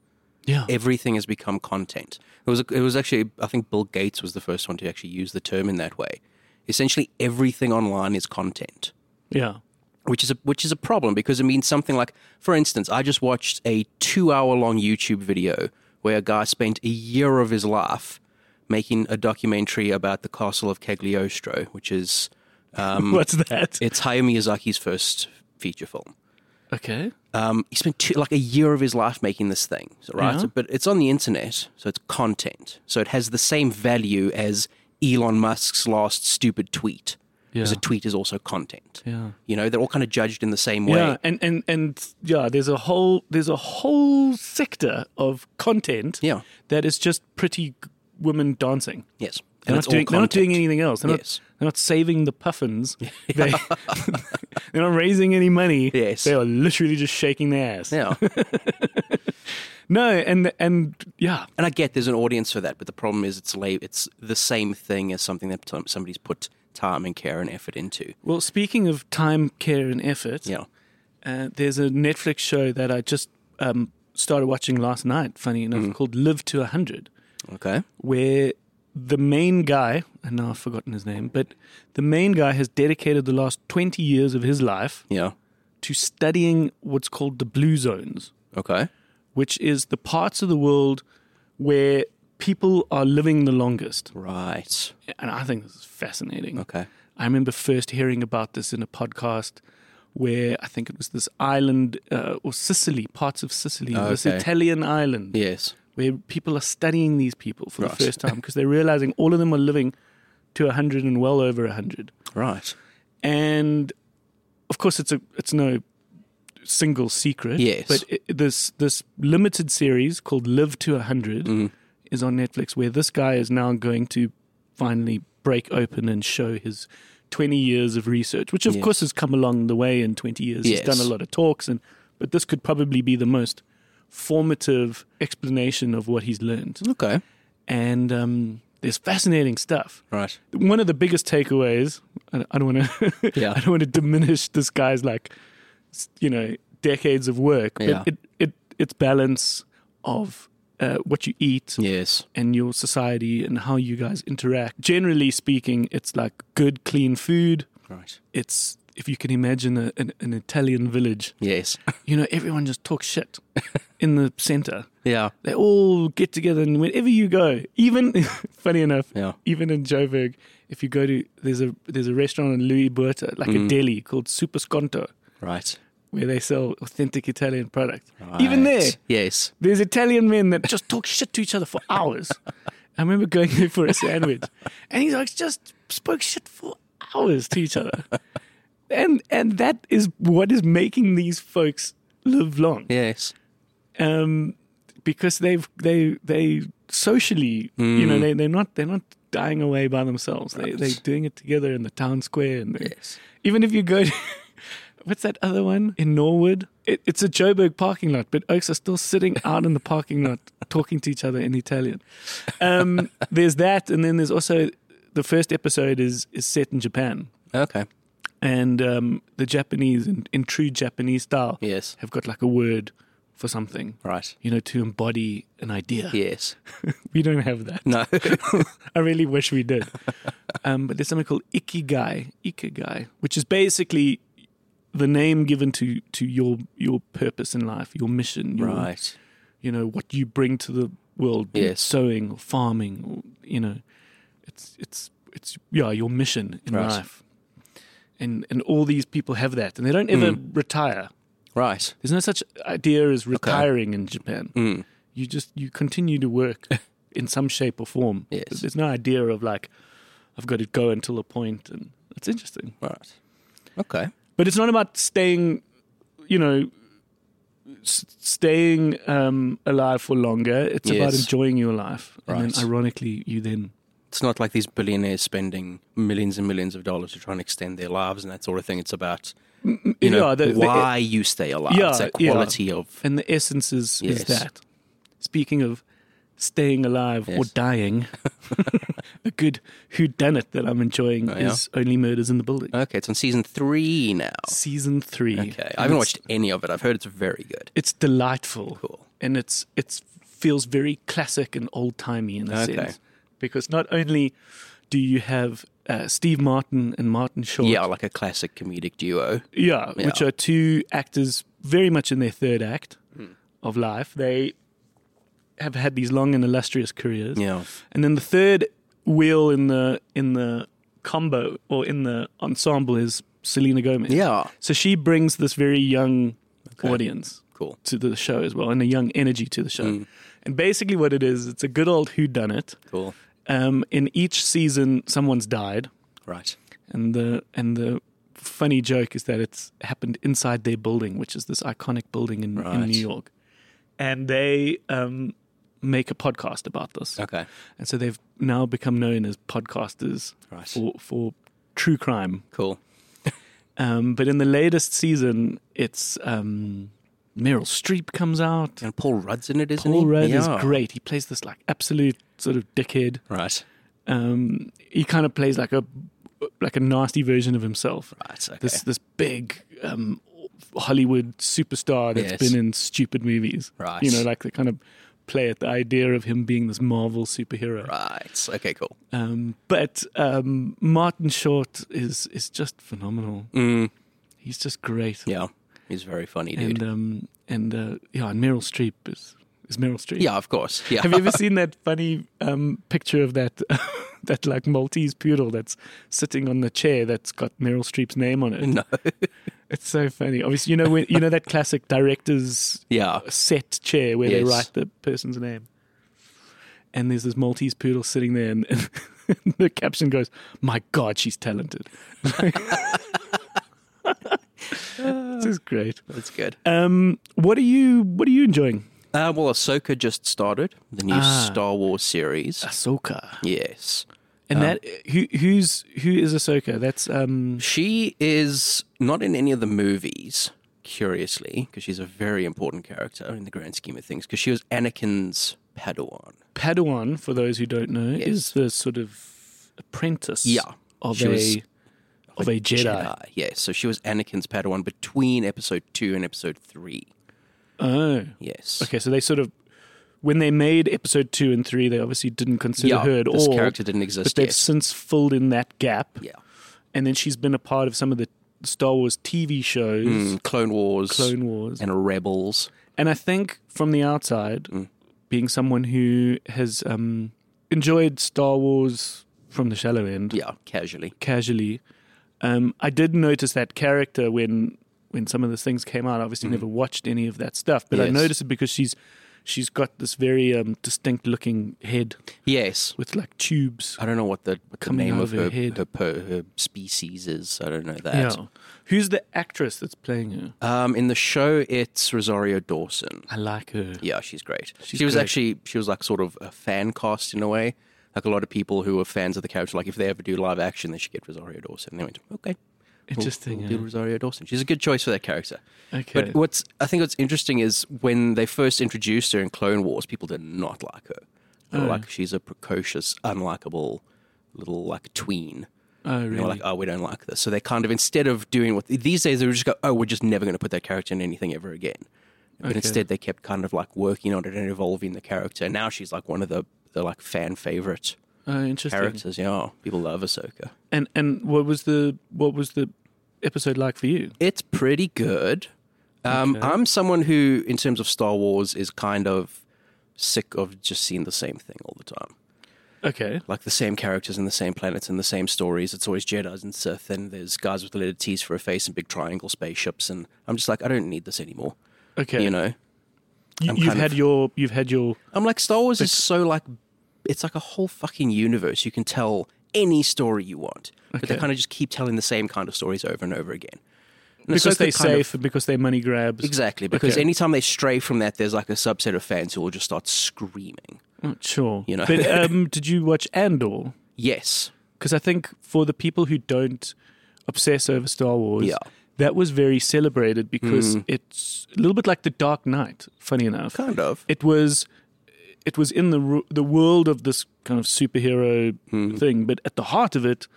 Yeah. Everything has become content. It was, it was actually, I think Bill Gates was the first one to actually use the term in that way. Essentially, everything online is content. yeah. which is a which is a problem because it means something like, for instance, I just watched a two hour long YouTube video where a guy spent a year of his life making a documentary about the castle of Cagliostro, which is What's that? it's Hayao Miyazaki's first feature film. Okay. Um, he spent two, like a year of his life making this thing, right? Yeah. So- but it's on the internet, so it's content. So it has the same value as Elon Musk's last stupid tweet. Because Yeah. a tweet is also content. Yeah. You know, they're all kind of judged in the same way. Yeah, and, and and yeah, there's a whole there's a whole sector of content Yeah. that is just pretty women dancing. Yes. They're And not, doing, they're not doing anything else. They're, Yes. not, they're not saving the puffins. They, they're not raising any money. Yes. They are literally just shaking their ass. Yeah. No, and and yeah, and I get there's an audience for that, but the problem is it's la- it's the same thing as something that somebody's put time and care and effort into. Well, speaking of time, care, and effort, Yeah. uh, there's a Netflix show that I just um, started watching last night. Funny enough, Mm-hmm. called Live to hundred, Okay. where the main guy, and now I've forgotten his name, but the main guy has dedicated the last twenty years of his life Yeah. to studying what's called the blue zones, Okay. which is the parts of the world where people are living the longest. Right. And I think this is fascinating. Okay. I remember first hearing about this in a podcast where I think it was this island uh, or Sicily, parts of Sicily, this Italian island, Yes. where people are studying these people for Right. the first time because they're realizing all of them are living to 100 and well over 100. Right. And of course, it's a it's no single secret. Yes. But it, this this limited series called Live to 100 Mm. Is on Netflix, where this guy is now going to finally break open and show his 20 years of research, which of Yes. course has come along the way in 20 years. He's done a lot of talks, and but this could probably be the most formative explanation of what he's learned. Okay. And um, there's fascinating stuff Right. one of the biggest takeaways I I don't want to Yeah. I don't want to diminish this guy's like you know decades of work but Yeah. it, it it's balance of uh, what you eat Yes. and your society and how you guys interact generally speaking it's like good clean food Right. it's if you can imagine a, an, an Italian village Yes. you know everyone just talks shit in the center yeah. they all get together and wherever you go even funny enough Yeah. even in Joburg, if you go to there's a there's a restaurant in Louis Botha, like Mm. a deli called Super Sconto, Right. Where they sell authentic Italian product. Even there, Yes. there's Italian men that just talk shit to each other for hours. I remember going there for a sandwich, and he's like just spoke shit for hours to each other, and and that is what is making these folks live long Yes. um, because they've they they socially, you know, they they're not they're not dying away by themselves. They they're doing it together in the town square, and Yes. even if you go. To, What's that other one in Norwood? It, it's a Joburg parking lot, but oaks are still sitting out in the parking lot talking to each other in Italian. Um, there's that, and then there's also the first episode is is set in Japan, Okay. and um, the Japanese, in, in true Japanese style, Yes. have got like a word for something Right. you know, to embody an idea. Yes. We don't have that. No. I really wish we did. Um, but there's something called ikigai, ikigai, which is basically the name given to to your your purpose in life, your mission, your, right. you know, what you bring to the world, be it Yes. sowing or farming, or you know, it's it's it's yeah, your mission in Right. life. And and all these people have that, and they don't ever Mm. retire. Right. There's no such idea as retiring in Japan. Mm. you just you continue to work in some shape or form. Yes. There's no idea of like I've got to go until a point, and it's interesting. Right. Okay. But it's not about staying, you know, s- staying um, alive for longer. It's about enjoying your life, and then ironically, you then It's not like these billionaires spending millions and millions of dollars to try and extend their lives and that sort of thing. It's about you know Yeah, the- the- why you stay alive. Yeah, it's that yeah. quality of and the essence is, is that. Speaking of staying alive or dying, a good who done it that I'm enjoying Oh, yeah? is Only Murders in the Building. okay. It's on season three now. Season three. Okay, And I haven't watched any of it. I've heard it's very good. It's delightful. Cool. And it's it's feels very classic and old timey in a Okay. sense. Because not only do you have uh, Steve Martin and Martin Short, Yeah, like a classic comedic duo. yeah, which are two actors very much in their third act Hmm. of life. They have had these long and illustrious careers. Yeah. And then the third wheel in the in the combo or in the ensemble is Selena Gomez. Yeah. So she brings this very young audience Cool. to the show as well, and a young energy to the show. Mm. And basically, what it is, it's a good old who done it. Cool. Um, in each season, someone's died, Right. and the and the funny joke is that it's happened inside their building, which is this iconic building in, in New York. And they um, make a podcast about this, Okay. and so they've now become known as podcasters Right. for for true crime. Cool. Um, but in the latest season, it's um, Meryl Streep comes out. And Paul Rudd's in it, isn't Paul he? Rudd is great. He plays this like absolute sort of dickhead. Right. Um, he kind of plays like a like a nasty version of himself. Right. Okay. This this big um, Hollywood superstar that's Yes. been in stupid movies. Right. You know, like the kind of play at the idea of him being this Marvel superhero. Right. Okay. Cool. Um, but um, Martin Short is is just phenomenal. Mm, He's just great. yeah. He's very funny, dude. and um and uh, yeah, and Meryl Streep is is Meryl Streep. yeah, of course. Yeah. Have you ever seen that funny um, picture of that that like Maltese poodle that's sitting on the chair that's got Meryl Streep's name on it? no. It's so funny. Obviously, you know when you know that classic director's Yeah. set chair where they write the person's name. And there's this Maltese poodle sitting there, and, and the caption goes, "My God, she's talented." this is great. That's good. Um, what are you What are you enjoying? Uh, well, Ahsoka just started the new Ah. Star Wars series. Ahsoka. Yes. And that who who's who is Ahsoka? That's um She is not in any of the movies, curiously, because she's a very important character in the grand scheme of things, because she was Anakin's Padawan. Padawan. For those who don't know, Yes. is the sort of apprentice Yeah. of She a was of a Jedi. Yes. So she was Anakin's Padawan between episode two and episode three. Oh, Yes. okay. So they sort of when they made episode two and three, they obviously didn't consider Yeah, her at this all. character didn't exist. but they've yet. since filled in that gap, Yeah. and then she's been a part of some of the Star Wars TV shows, Mm, Clone Wars. Clone Wars, and Rebels. And I think from the outside, Mm. being someone who has um, enjoyed Star Wars from the shallow end, Yeah, casually. casually, um, I did notice that character when when some of the things came out. I obviously never watched any of that stuff, but I Mm. Noticed it because she's she's got this very um, distinct looking head Yes. with like tubes. I don't know what the, what the name of her her, head. her, her species is. I don't know that. Yeah. Who's the actress that's playing her? Um, in the show, it's Rosario Dawson. I like her. Yeah, she's great. She's she was great. actually she was like sort of a fan cast in a way. Like a lot of people who are fans of the character, like if they ever do live action, they should get Rosario Dawson. And they went, okay, Interesting. We'll, do yeah. Rosario Dawson. She's a good choice for that character. Okay. But what's I think what's interesting is when they first introduced her in Clone Wars, people did not like her. They were Oh. like, she's a precocious, unlikable little like tween. oh, really? were like, oh, we don't like this. So they kind of instead of doing what these days they would just go, oh, we're just never going to put that character in anything ever again. But Okay. instead they kept kind of like working on it and evolving the character. And now she's like one of the the like fan favorite oh, interesting. characters. Yeah, people love Ahsoka. And and what was the what was the episode like for you? It's pretty good. Um, Okay. I'm someone who, in terms of Star Wars, is kind of sick of just seeing the same thing all the time. Okay. Like the same characters and the same planets and the same stories. It's always Jedi's and Sith, and there's guys with the letter T's for a face and big triangle spaceships. And I'm just like, I don't need this anymore. Okay. You know? You, you've had of- your you've had your I'm like Star Wars is so like it's like a whole fucking universe. You can tell any story you want, but they kind of just keep telling the same kind of stories over and over again. And because Ahsoka of- safe and because they're money grabs. exactly. Because Okay. anytime they stray from that, there's like a subset of fans who will just start screaming. Not sure. You know. But um, did you watch Andor? Yes, Because I think for the people who don't obsess over Star Wars, Yeah. that was very celebrated because it's a little bit like the Dark Knight. Funny enough, kind of. it was it was in the the world of this kind of superhero Hmm. thing, but at the heart of it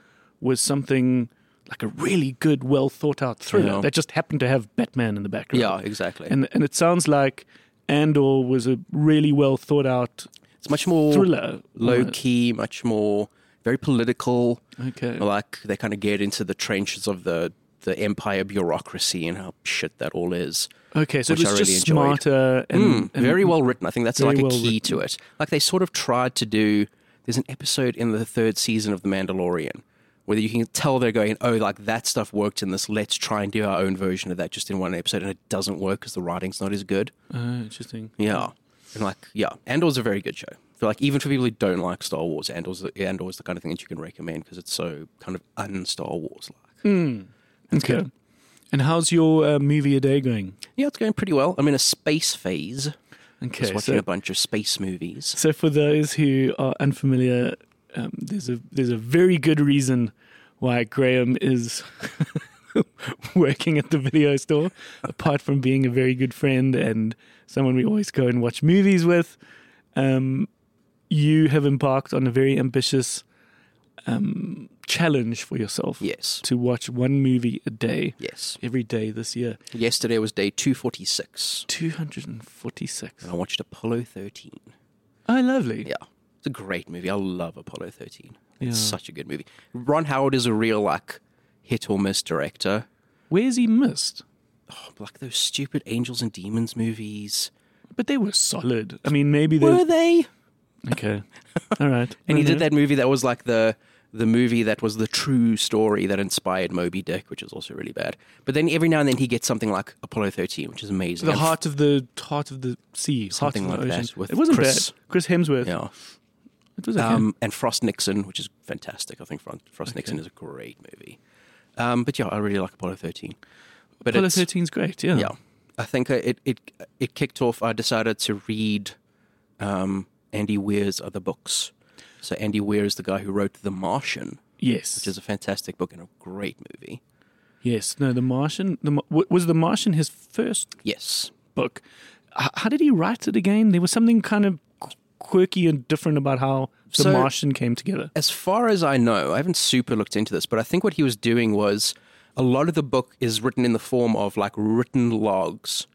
was something like a really good, well thought out thriller Yeah. that just happened to have Batman in the background. Yeah, exactly. and and it sounds like Andor was a really well thought out it's much more thriller. low key, much more very political. Okay. Like they kind of get into the trenches of the the empire bureaucracy and how shit that all is. Okay, so it was really just smarter and, Mm, and very well written. I think that's like a well key to it. Like they sort of tried to do. There's an episode in the third season of The Mandalorian where you can tell they're going, oh, like that stuff worked in this. Let's try and do our own version of that just in one episode, and it doesn't work because the writing's not as good. Uh, interesting. Yeah, and like yeah, Andor's a very good show. Feel like even for people who don't like Star Wars, Andor's Andor is the kind of thing that you can recommend because it's so kind of un Star Wars like. Okay. And how's your uh, movie a day going? Yeah, it's going pretty well. I'm in a space phase. Okay, Just watching so, a bunch of space movies. so for those who are unfamiliar, um, there's a there's a very good reason why Graham is working at the video store. Apart from being a very good friend and someone we always go and watch movies with, um, you have embarked on a very ambitious um, challenge for yourself. Yes, to watch one movie a day yes. every day this year. Yesterday was day 246, 246. and I watched Apollo 13. Oh, lovely. Yeah, it's a great movie. I love Apollo 13. Yeah. It's such a good movie. Ron Howard is a real like hit or miss director. Where's he missed? Oh, like those stupid Angels and Demons movies. But they were solid. I mean, maybe they. Were they. they? Okay. All right. And he did mm-hmm. that movie that was like the the movie that was the true story that inspired Moby Dick, which is also really bad. But then every now and then he gets something like Apollo 13, which is amazing. The And heart of the heart of the sea, Something like that it wasn't Chris- bad. Chris Hemsworth. yeah. It was okay. Um, and Frost Nixon, which is fantastic. I think Frost, Frost Nixon is a great movie. Um, but yeah, I really like Apollo 13. But Apollo 13 is great. Yeah. yeah, I think it, it it kicked off. I decided to read um, Andy Weir's other books. So Andy Weir is the guy who wrote The Martian, Yes. which is a fantastic book and a great movie. yes. No, The Martian. The w- was The Martian his first Yes, book? H- how did he write it again? There was something kind of qu- quirky and different about how The So- Martian came together. as far as I know, I haven't super looked into this, but I think what he was doing was a lot of the book is written in the form of like written logs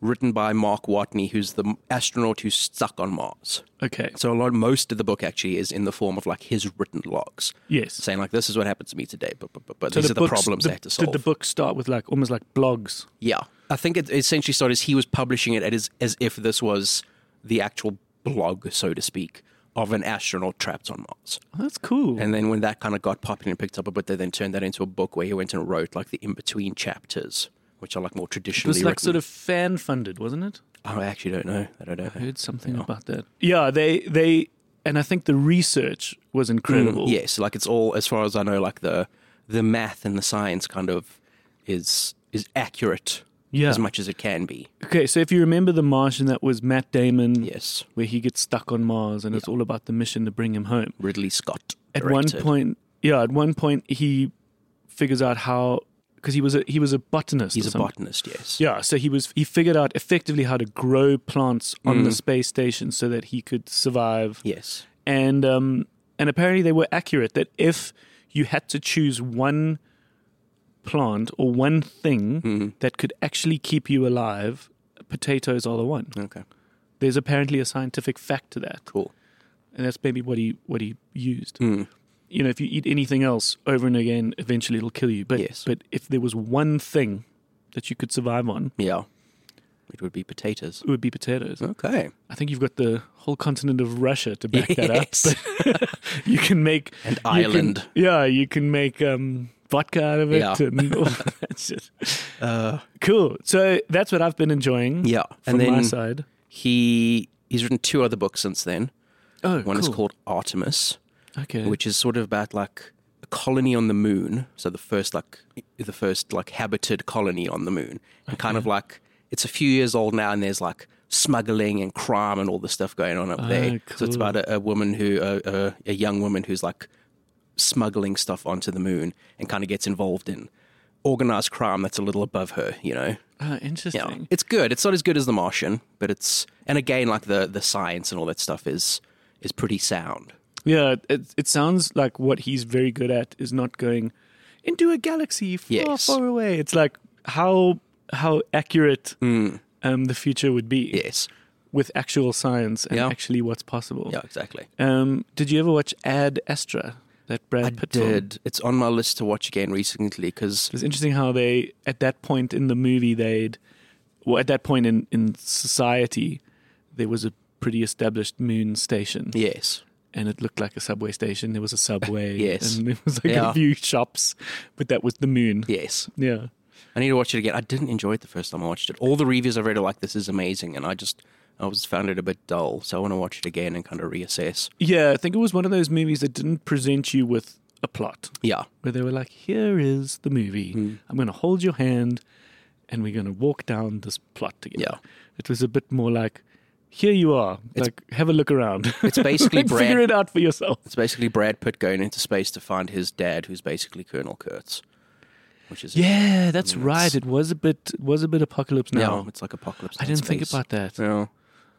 written by Mark Watney, who's the astronaut who's stuck on Mars. Okay. So a lot, most of the book actually is in the form of like his written logs, Yes. saying like, "This is what happened to me today," but but, but, but So these are the books- problems the, I had to solve. Did the book start with like almost like blogs? Yeah, I think it essentially started as he was publishing it as as if this was the actual blog, so to speak, of an astronaut trapped on Mars. Oh, that's cool. And then when that kind of got popular and picked up a bit, they then turned that into a book where he went and wrote like the in between chapters, which are like more traditionally. it was like written. sort of fan funded, wasn't it? Oh, I actually don't know. I don't know. I heard something about that. Yeah, they they and I think the research was incredible. Mm, yes, like it's all as far as I know, like the the math and the science kind of is is accurate Yeah. as much as it can be. Okay, so if you remember the Martian, that was Matt Damon, Yes, where he gets stuck on Mars, and it's all about the mission to bring him home. Ridley Scott. At one point, yeah, at one point he figures out how because he was a he was a botanist. he's a botanist. Yes. Yeah, so he was he figured out effectively how to grow plants on Mm. the space station so that he could survive. Yes. And um and apparently they were accurate that if you had to choose one plant or one thing Mm-hmm. that could actually keep you alive, potatoes are the one. Okay. There's apparently a scientific fact to that. Cool. And that's maybe what he what he used. Mm. You know, if you eat anything else over and again, eventually it'll kill you. But Yes. but if there was one thing that you could survive on, Yeah. It would be potatoes. it would be potatoes. Okay. I think you've got the whole continent of Russia to back that up. You can make And you can- yeah, you can make um, vodka out of it. Yeah. And all that shit. cool. So that's what I've been enjoying. Yeah. from and then my side. He he's written two other books since then. Oh, One is called Artemis, okay. which is sort of about like a colony on the moon. So the first like the first like habited colony on the moon, and kind of like it's a few years old now, and there's like smuggling and crime and all this stuff going on up ah, there. So it's about a, a woman who a, young woman who's like smuggling stuff onto the moon and kind of gets involved in organized crime that's a little above her, you know. Ah, yeah, interesting. it's good. It's not as good as The Martian, but it's and again like the the science and all that stuff is is pretty sound. Yeah, it, it sounds like what he's very good at is not going into a galaxy far, Yes. far away. It's like how how accurate um, the future would be Mm. Yes. with actual science and Yeah. actually what's possible. Yeah, exactly. Um, did you ever watch Ad Astra? That Brad I Pitt film? did. It's on my list to watch again recently because it's interesting how they, at that point in the movie, they'd, well, at that point in, in society, there was a pretty established moon station. yes, And it looked like a subway station. There was a subway. Yes. And there was like Yeah. a few shops, but that was the moon. yes. Yeah. I need to watch it again. I didn't enjoy it the first time I watched it. All the reviews I've read are like this is amazing, and I just I was found it a bit dull. So I want to watch it again and kind of reassess. Yeah, I think it was one of those movies that didn't present you with a plot, Yeah, where they were like, here is the movie. Hmm. I'm going to hold your hand and we're going to walk down this plot together. Yeah. It was a bit more like, here you are. like, have a look around. It's basically Like, Brad- Figure it out for yourself. it's basically Brad Pitt going into space to find his dad, who's basically Colonel Kurtz, which is Yeah, that's mean, right. It was a bit was a bit apocalypse yeah, now. it's like apocalypse. I didn't think about that. Yeah.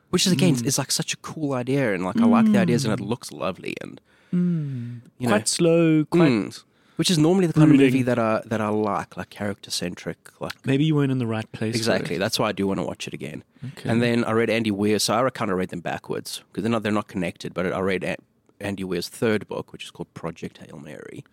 Which is again, hmm. it's like such a cool idea, and like I like the ideas, and it hmm. looks lovely, and hmm. you know, quite slow, quite. Which is normally the kind brooding. of movie that I that I like, like character centric, like Maybe you weren't in the right place. exactly. That's why I do want to watch it again. Okay. And then I read Andy Weir, so I kind of read them backwards because they're not they're not connected. But I read A- Andy Weir's third book, which is called Project Hail Mary,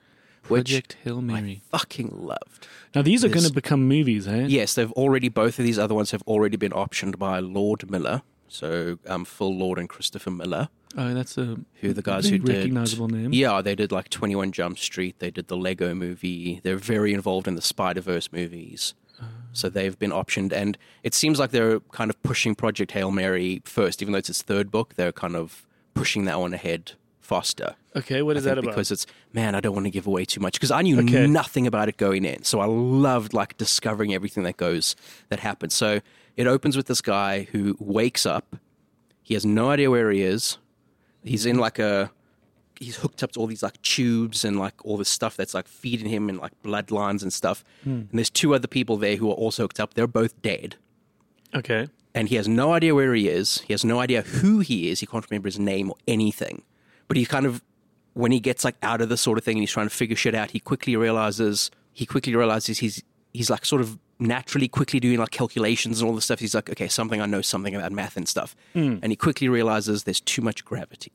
which Project Hail Mary. I fucking loved. Now these are going to become movies, eh? Yes, they've already both of these other ones have already been optioned by Lord Miller. So um, Phil Lord and Christopher Miller, Oh, that's a who the guys who did recognizable name. Yeah, they did like Twenty One Jump Street. They did the Lego Movie. They're very involved in the Spider Verse movies. Oh. So they've been optioned, and it seems like they're kind of pushing Project Hail Mary first, even though it's its third book. They're kind of pushing that one ahead faster. Okay, what is that about? Because it's man, I don't want to give away too much because I knew Okay. nothing about it going in, so I loved like discovering everything that goes that happens. So it opens with this guy who wakes up. He has no idea where he is. He's in like a he's hooked up to all these like tubes and like all this stuff that's like feeding him and like bloodlines and stuff. Hmm. And there's two other people there who are also hooked up. They're both dead okay. and he has no idea where he is. He has no idea who he is. He can't remember his name or anything. But he kind of, when he gets like out of this sort of thing and he's trying to figure shit out, he quickly realizes he quickly realizes he's he's like sort of naturally quickly doing like calculations and all this stuff. He's like, okay, something I know something about math and stuff, hmm. and he quickly realizes there's too much gravity.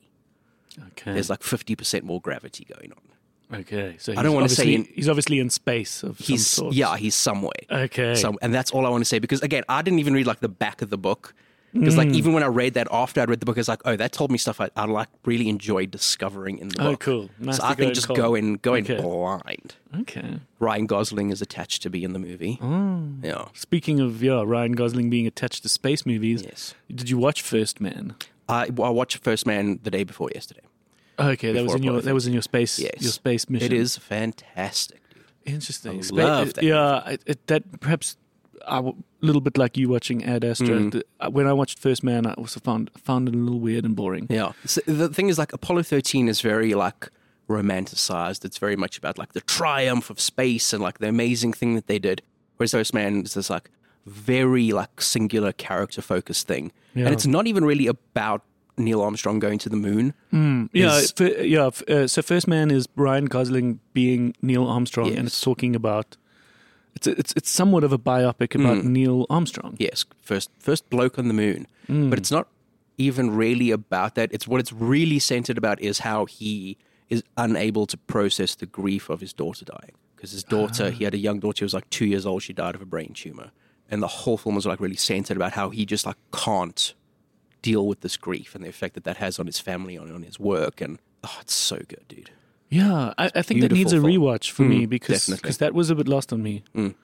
Okay. There's like fifty percent more gravity going on. okay. So I don't wanna say in- he's obviously in space of He's some sort. yeah, he's somewhere. Okay. So, and that's all I want to say because again, I didn't even read like the back of the book because Hmm. like even when I read that after I'd read the book, it's like, oh, that told me stuff I, I like really enjoyed discovering in the Oh, book. cool. Nice so I think just cold. go in, go in Okay. blind. okay. Ryan Gosling is attached to be in the movie. Oh. Yeah. Speaking of yeah, Ryan Gosling being attached to space movies. Yes. Did you watch First Man? I, I watched First Man the day before yesterday. Okay, that was in your that was in your space Yes. your space mission. It is fantastic, dude. interesting. I Spa- love that Yeah, it, it, that perhaps a little bit like you watching Ad Astra. Mm. Uh, when I watched First Man, I also found found it a little weird and boring. Yeah. So the thing is, like, Apollo 13 is very, like, romanticized. It's very much about, like, the triumph of space and, like, the amazing thing that they did. Whereas First Man is this, like, very, like, singular character focused thing. Yeah. And it's not even really about Neil Armstrong going to the moon. Yeah, is- f- yeah. Uh, so First Man is Ryan Gosling being Neil Armstrong, and it's talking about it's it's it's somewhat of a biopic about Hmm. Neil Armstrong. Yes, first first bloke on the moon. Mm. But it's not even really about that. It's what it's really centered about is how he is unable to process the grief of his daughter dying. Because his daughter, he had a young daughter who was like two years old. She died of a brain tumor, and the whole film was like really centered about how he just like can't deal with this grief and the effect that that has on his family, on on his work, and oh, it's so good, dude. Yeah, I, I think that needs a film. rewatch for me Mm, because because that was a bit lost on me. Mm.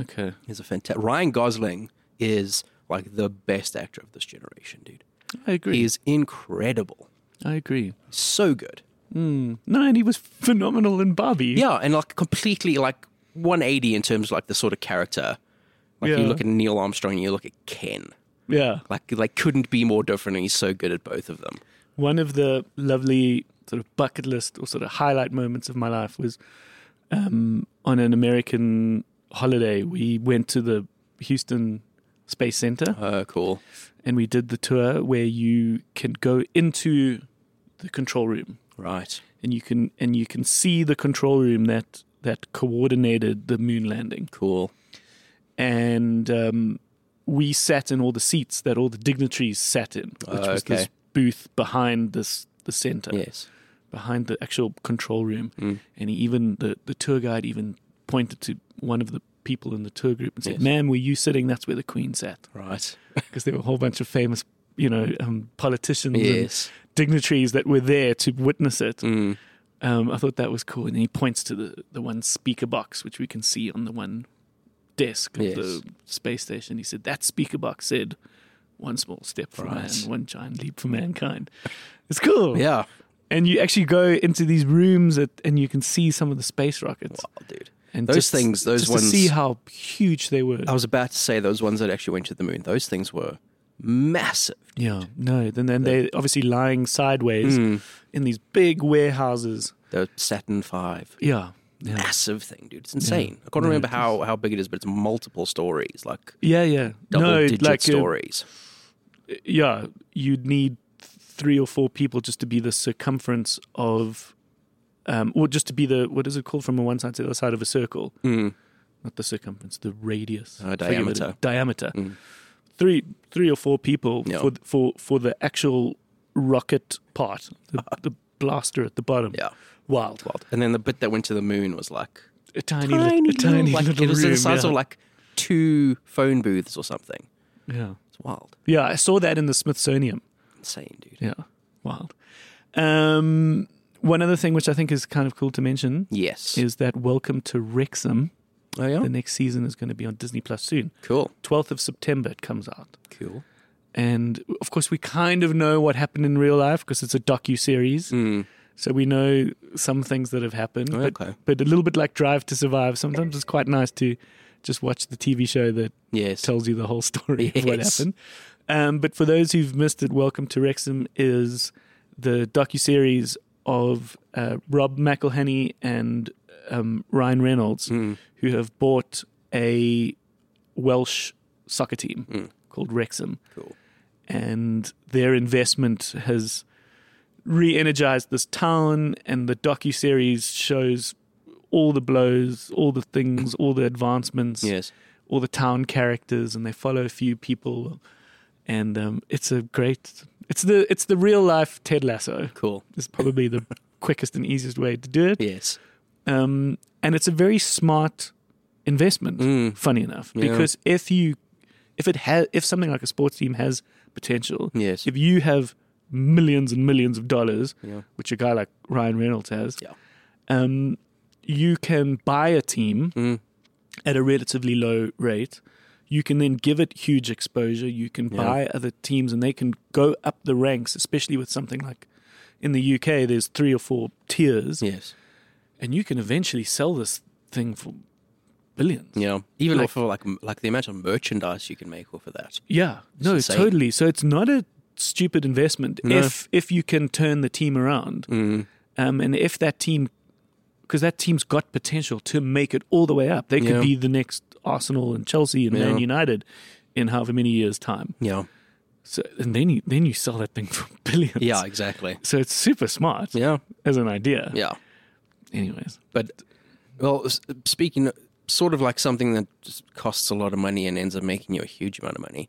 Okay. He's a fantastic. Ryan Gosling is like the best actor of this generation, dude. I agree. He is incredible. I agree. So good. No, and he was phenomenal in Barbie. Yeah, and like completely like 180 in terms of like the sort of character. Like Yeah. you look at Neil Armstrong and you look at Ken. Yeah. Like like couldn't be more different and he's so good at both of them. One of the lovely sort of bucket list or sort of highlight moments of my life was um, on an American holiday. We went to the Houston Space Center Uh cool. and we did the tour where you can go into the control room Right. and you can and you can see the control room that that coordinated the moon landing. Cool. and um, we sat in all the seats that all the dignitaries sat in, which Oh, was this booth behind this the center, Yes. Behind the actual control room. Mm. And he even the the tour guide even pointed to one of the people in the tour group and said, Yes. "Man, were you sitting? That's where the Queen sat." Right. Because there were a whole bunch of famous, you know, um, politicians and Yes. dignitaries that were there to witness it. Mm. Um, I thought that was cool. And he points to the, the one speaker box, which we can see on the one desk of Yes. the space station. He said, That speaker box said, one small step for Right. man, one giant leap for mankind. It's cool. Yeah. And you actually go into these rooms at, and you can see some of the space rockets. Wow, dude. And Those just- things- those ones- to see how huge they were. I was about to say those ones that actually went to the moon. Those things were massive. yeah, no. Then, then they obviously lying sideways Mm. in these big warehouses. The Saturn Five. Yeah. Yeah. Massive thing, dude. It's insane. I can't No, remember how, how big it is, but it's multiple stories, like Yeah, yeah. double no, digit like uh, stories. yeah, you'd need three or four people just to be the circumference of, um, or just to be the what is it called from one side to the other side of a circle? Mm. Not the circumference, the radius, Uh, I it- diameter. Diameter. Mm. Three, three or four people Yeah. for for for the actual rocket part, the, the blaster at the bottom. Yeah. Wild, Wild. And then the bit that went to the moon was like a tiny, tiny, li- a tiny like, little it was room. the size yeah. of like two phone booths or something. yeah, It's wild. yeah. I saw that in the Smithsonian. Insane, dude. Yeah, wild. Um, one other thing which I think is kind of cool to mention Yes. is that Welcome to Wrexham. oh yeah. The next season is going to be on Disney Plus soon. Cool. 12th of September it comes out. Cool. And of course we kind of know what happened in real life because it's a docu series. Mm. So we know some things that have happened. Oh, but, okay. but a little bit like Drive to Survive, sometimes it's quite nice to just watch the TV show that Yes. tells you the whole story of what happened. Um, but for those who've missed it, Welcome to Wrexham is the docu series of uh, Rob McElhenney and um, Ryan Reynolds, Mm. who have bought a Welsh soccer team Mm. called Wrexham, Cool. and their investment has re-energized this town. And the docu series shows all the blows, all the things, all the advancements Yes. all the town characters and they follow a few people and um, it's a great it's the it's the real life ted lasso Cool. It's probably the quickest and easiest way to do it Yes. um, and it's a very smart investment Mm. funny enough Yeah. because if you if it has if something like a sports team has potential Yes. if you have millions and millions of dollars Yeah. which a guy like ryan reynolds has Yeah. um, you can buy a team Mm. at a relatively low rate. You can then give it huge exposure. You can Yeah. buy other teams and they can go up the ranks, especially with something like in the UK, there's three or four tiers, Yes. and you can eventually sell this thing for billions. Yeah. Even Like- off of like like the amount of merchandise you can make off of that. Yeah, no, insane. totally. So it's not a stupid investment No. if if you can turn the team around, Mm. um, and if that team, because that team's got potential to make it all the way up. They could Yeah. be the next Arsenal and Chelsea and Man United in however many years' time. Yeah. So and then you then you sell that thing for billions. Yeah. Exactly. So it's super smart Yeah. as an idea. Yeah. Anyways. But well, speaking sort of like something that just costs a lot of money and ends up making you a huge amount of money.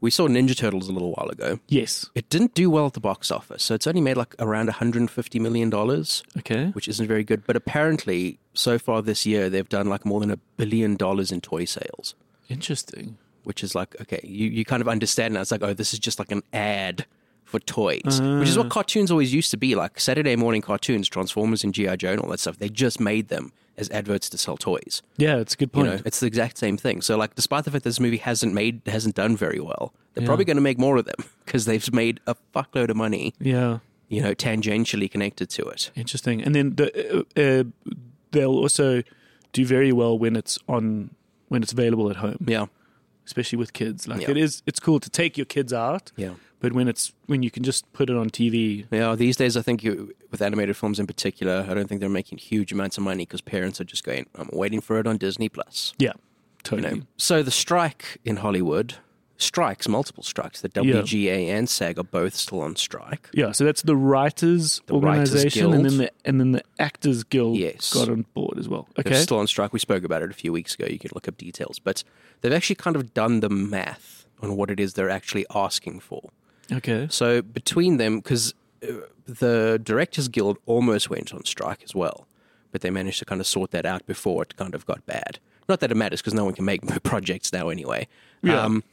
We saw Ninja Turtles a little while ago. Yes. It didn't do well at the box office, so it's only made like around 150 million dollars, Okay. which isn't very good. But apparently, so far this year, they've done like more than a billion dollars in toy sales, Interesting. which is like okay, you you kind of understand now. It's like oh, this is just like an ad for toys, which is what ah. cartoons always used to be like. Saturday morning cartoons, Transformers and GI Joe and all that stuff. They just made them as adverts to sell toys. Yeah, it's a good You point. know, it's the exact same thing. So, like, despite the fact this movie hasn't made hasn't done very well, they're Yeah. probably going to make more of them because they've made a fuckload of money. yeah, You know, tangentially connected to it. interesting. And then the, uh, uh, they'll also do very well when it's on when it's available at home, Yeah, especially with kids. Like Yeah. it is, it's cool to take your kids out, yeah. but when it's when you can just put it on TV, Yeah, these days I think you, with animated films in particular, I don't think they're making huge amounts of money because parents are just going, "I'm waiting for it on Disney Plus." yeah, You totally. know, so the strike in Hollywood, strikes, multiple strikes. The Yeah. WGA and SAG are both still on strike. Yeah, so that's the writers The Writers organization, and then the and then the actors guild Yes. got on board as well. They're Okay, still on strike. We spoke about it a few weeks ago. You can look up details, but they've actually kind of done the math on what it is they're actually asking for. okay, So between them, because uh, the Directors Guild almost went on strike as well, but they managed to kind of sort that out before it kind of got bad. Not that it matters because no one can make projects now anyway. Yeah. Um,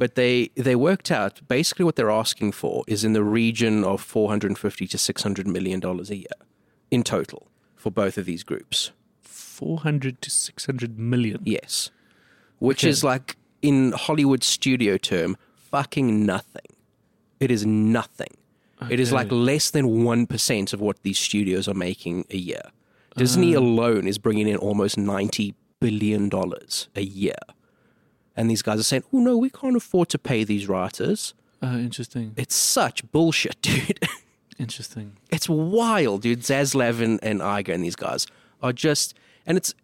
but they they worked out basically what they're asking for is in the region of 450 to 600 million dollars a year in total for both of these groups. four hundred to six hundred million. Yes. Which Okay. is like in Hollywood studio term, fucking nothing. It is nothing. It is like less than 1% of what these studios are making a year. Disney ah. alone is bringing in almost 90 billion dollars a year. And these guys are saying, "Oh no, we can't afford to pay these writers." Uh, interesting, It's such bullshit, dude. interesting. it's wild, dude. Zaslav and, and Iger and these guys are just, and it's,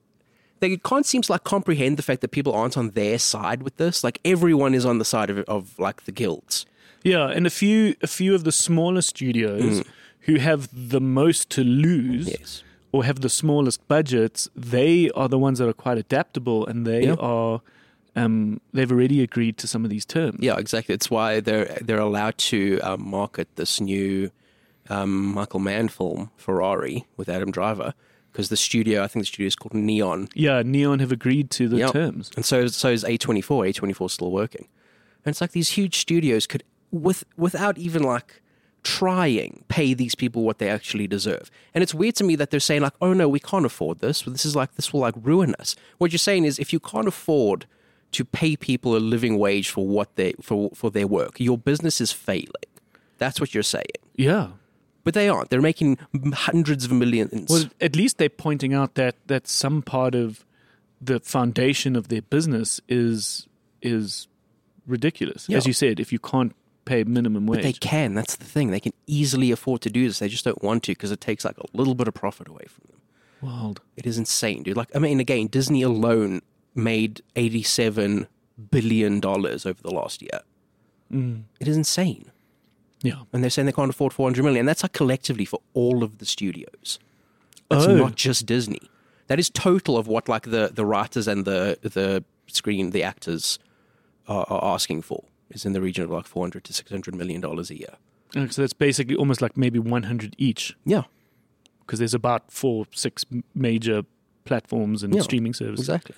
they can't seem to like comprehend the fact that people aren't on their side with this. Like everyone is on the side of, of like the guilds. Yeah, and a few a few of the smaller studios who have the most to lose. Yes. Or have the smallest budgets, they are the ones that are quite adaptable, and they Yeah. are, um, they've already agreed to some of these terms. Yeah, exactly. It's why they're they're allowed to um, market this new um, Michael Mann film Ferrari with Adam Driver because the studio, I think the studio is called Neon, Yeah, Neon have agreed to the Yep. terms. And so so is A24. A24 is still working. And it's like these huge studios could with without even like trying pay these people what they actually deserve. And it's weird to me that they're saying like, "Oh no, we can't afford this. This is like this will like ruin us." What you're saying is if you can't afford to pay people a living wage for what they for for their work, your business is failing. That's what you're saying. Yeah. But they aren't. They're making hundreds of millions. Well, at least they're pointing out that that some part of the foundation of their business is is ridiculous. Yeah. As you said, if you can't pay minimum wage, But they can. That's the thing. They can easily afford to do this. They just don't want to because it takes like a little bit of profit away from them. Wild. It is insane, dude. Like, I mean, again, Disney alone made eighty-seven billion dollars over the last year. Mm. It is insane, Yeah. and they're saying they can't afford four hundred million. And that's like collectively for all of the studios. That's Oh. not just Disney. That is total of what like the the writers and the the screen the actors are, are asking for. Is in the region of like four hundred to six hundred million dollars a year. So that's basically almost like maybe 100 each Yeah, because there's about four, six major platforms and Yeah, streaming services. exactly.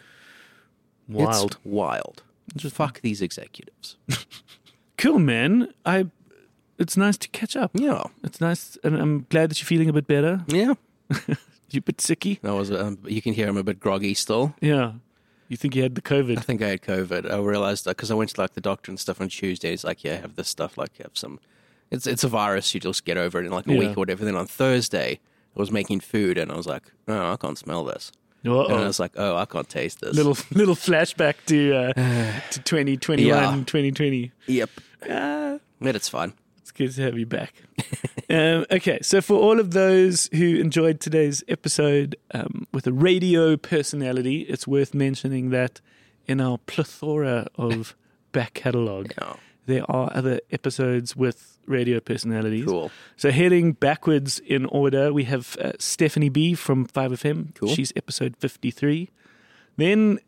Wild. It's wild. Just fuck these executives. Cool, man. I. It's nice to catch up. Yeah, It's nice, and I'm glad that you're feeling a bit better. yeah. You're a bit sicky. I was. Um, you can hear I'm a bit groggy still. Yeah. You think you had the COVID? I think I had COVID. I realized that because I went to like the doctor and stuff on Tuesday. He's like, "Yeah, I have this stuff. Like, you have some. It's it's a virus. You just get over it in like a Yeah. week or whatever." Then on Thursday, I was making food and I was like, "Oh, I can't smell this." And I was like, "Oh, I can't taste this." little little flashback to uh, to 2021, Yeah. 2020. Yep. Ah, But it's fine. it's good to have you back. um, okay, so for all of those who enjoyed today's episode um, with a radio personality, it's worth mentioning that in our plethora of back catalogue, Yeah. there are other episodes with radio personalities. Cool. So heading backwards in order, we have uh, Stephanie Be from 5FM. Cool. She's episode 53. Then,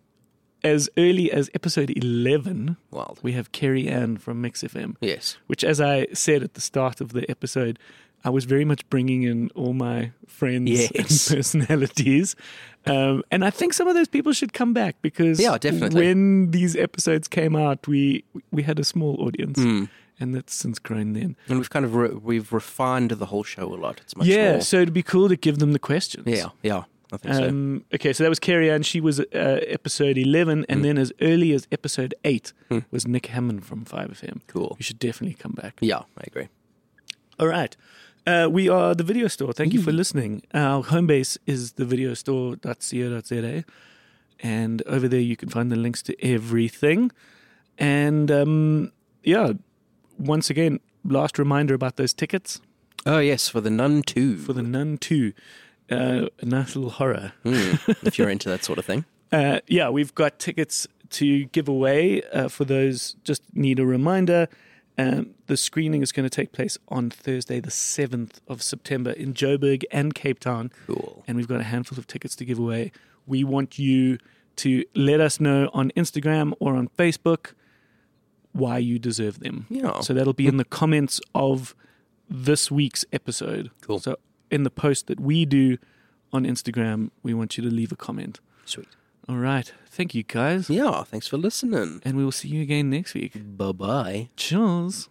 as early as episode 11, Wild. we have Kerry Ann from Mix FM, Yes. which, as I said at the start of the episode, I was very much bringing in all my friends Yes. and personalities. Um, and I think some of those people should come back because Yeah, definitely. when these episodes came out, we we had a small audience. Hmm. And that's since grown then. And we've kind of re- we've refined the whole show a lot. It's much yeah, more. so it'd be cool to give them the questions. yeah, yeah. I think so. Um, okay, so that was Carrie Ann. She was uh, episode 11, Hmm. and then as early as episode 8 was Nick Hamman from 5FM. Cool. You should definitely come back. Yeah, I agree. All right. Uh, we are the video store. Thank you for listening. Our home base is thevideostore.co.za. And over there, you can find the links to everything. And um, yeah, once again, last reminder about those tickets Oh yes, for the Nun Two. for the Nun 2. Uh, a nice little horror. Hmm, if you're into that sort of thing. Uh, yeah, we've got tickets to give away uh, for those. Just need a reminder. Um, the screening is going to take place on Thursday, the 7th of September in Joburg and Cape Town. Cool. And we've got a handful of tickets to give away. We want you to let us know on Instagram or on Facebook why you deserve them. Yeah. So that'll be in the comments of this week's episode. Cool. So in the post that we do on Instagram, we want you to leave a comment. Sweet. All right. Thank you, guys. Yeah, thanks for listening. And we will see you again next week. Bye bye. Cheers.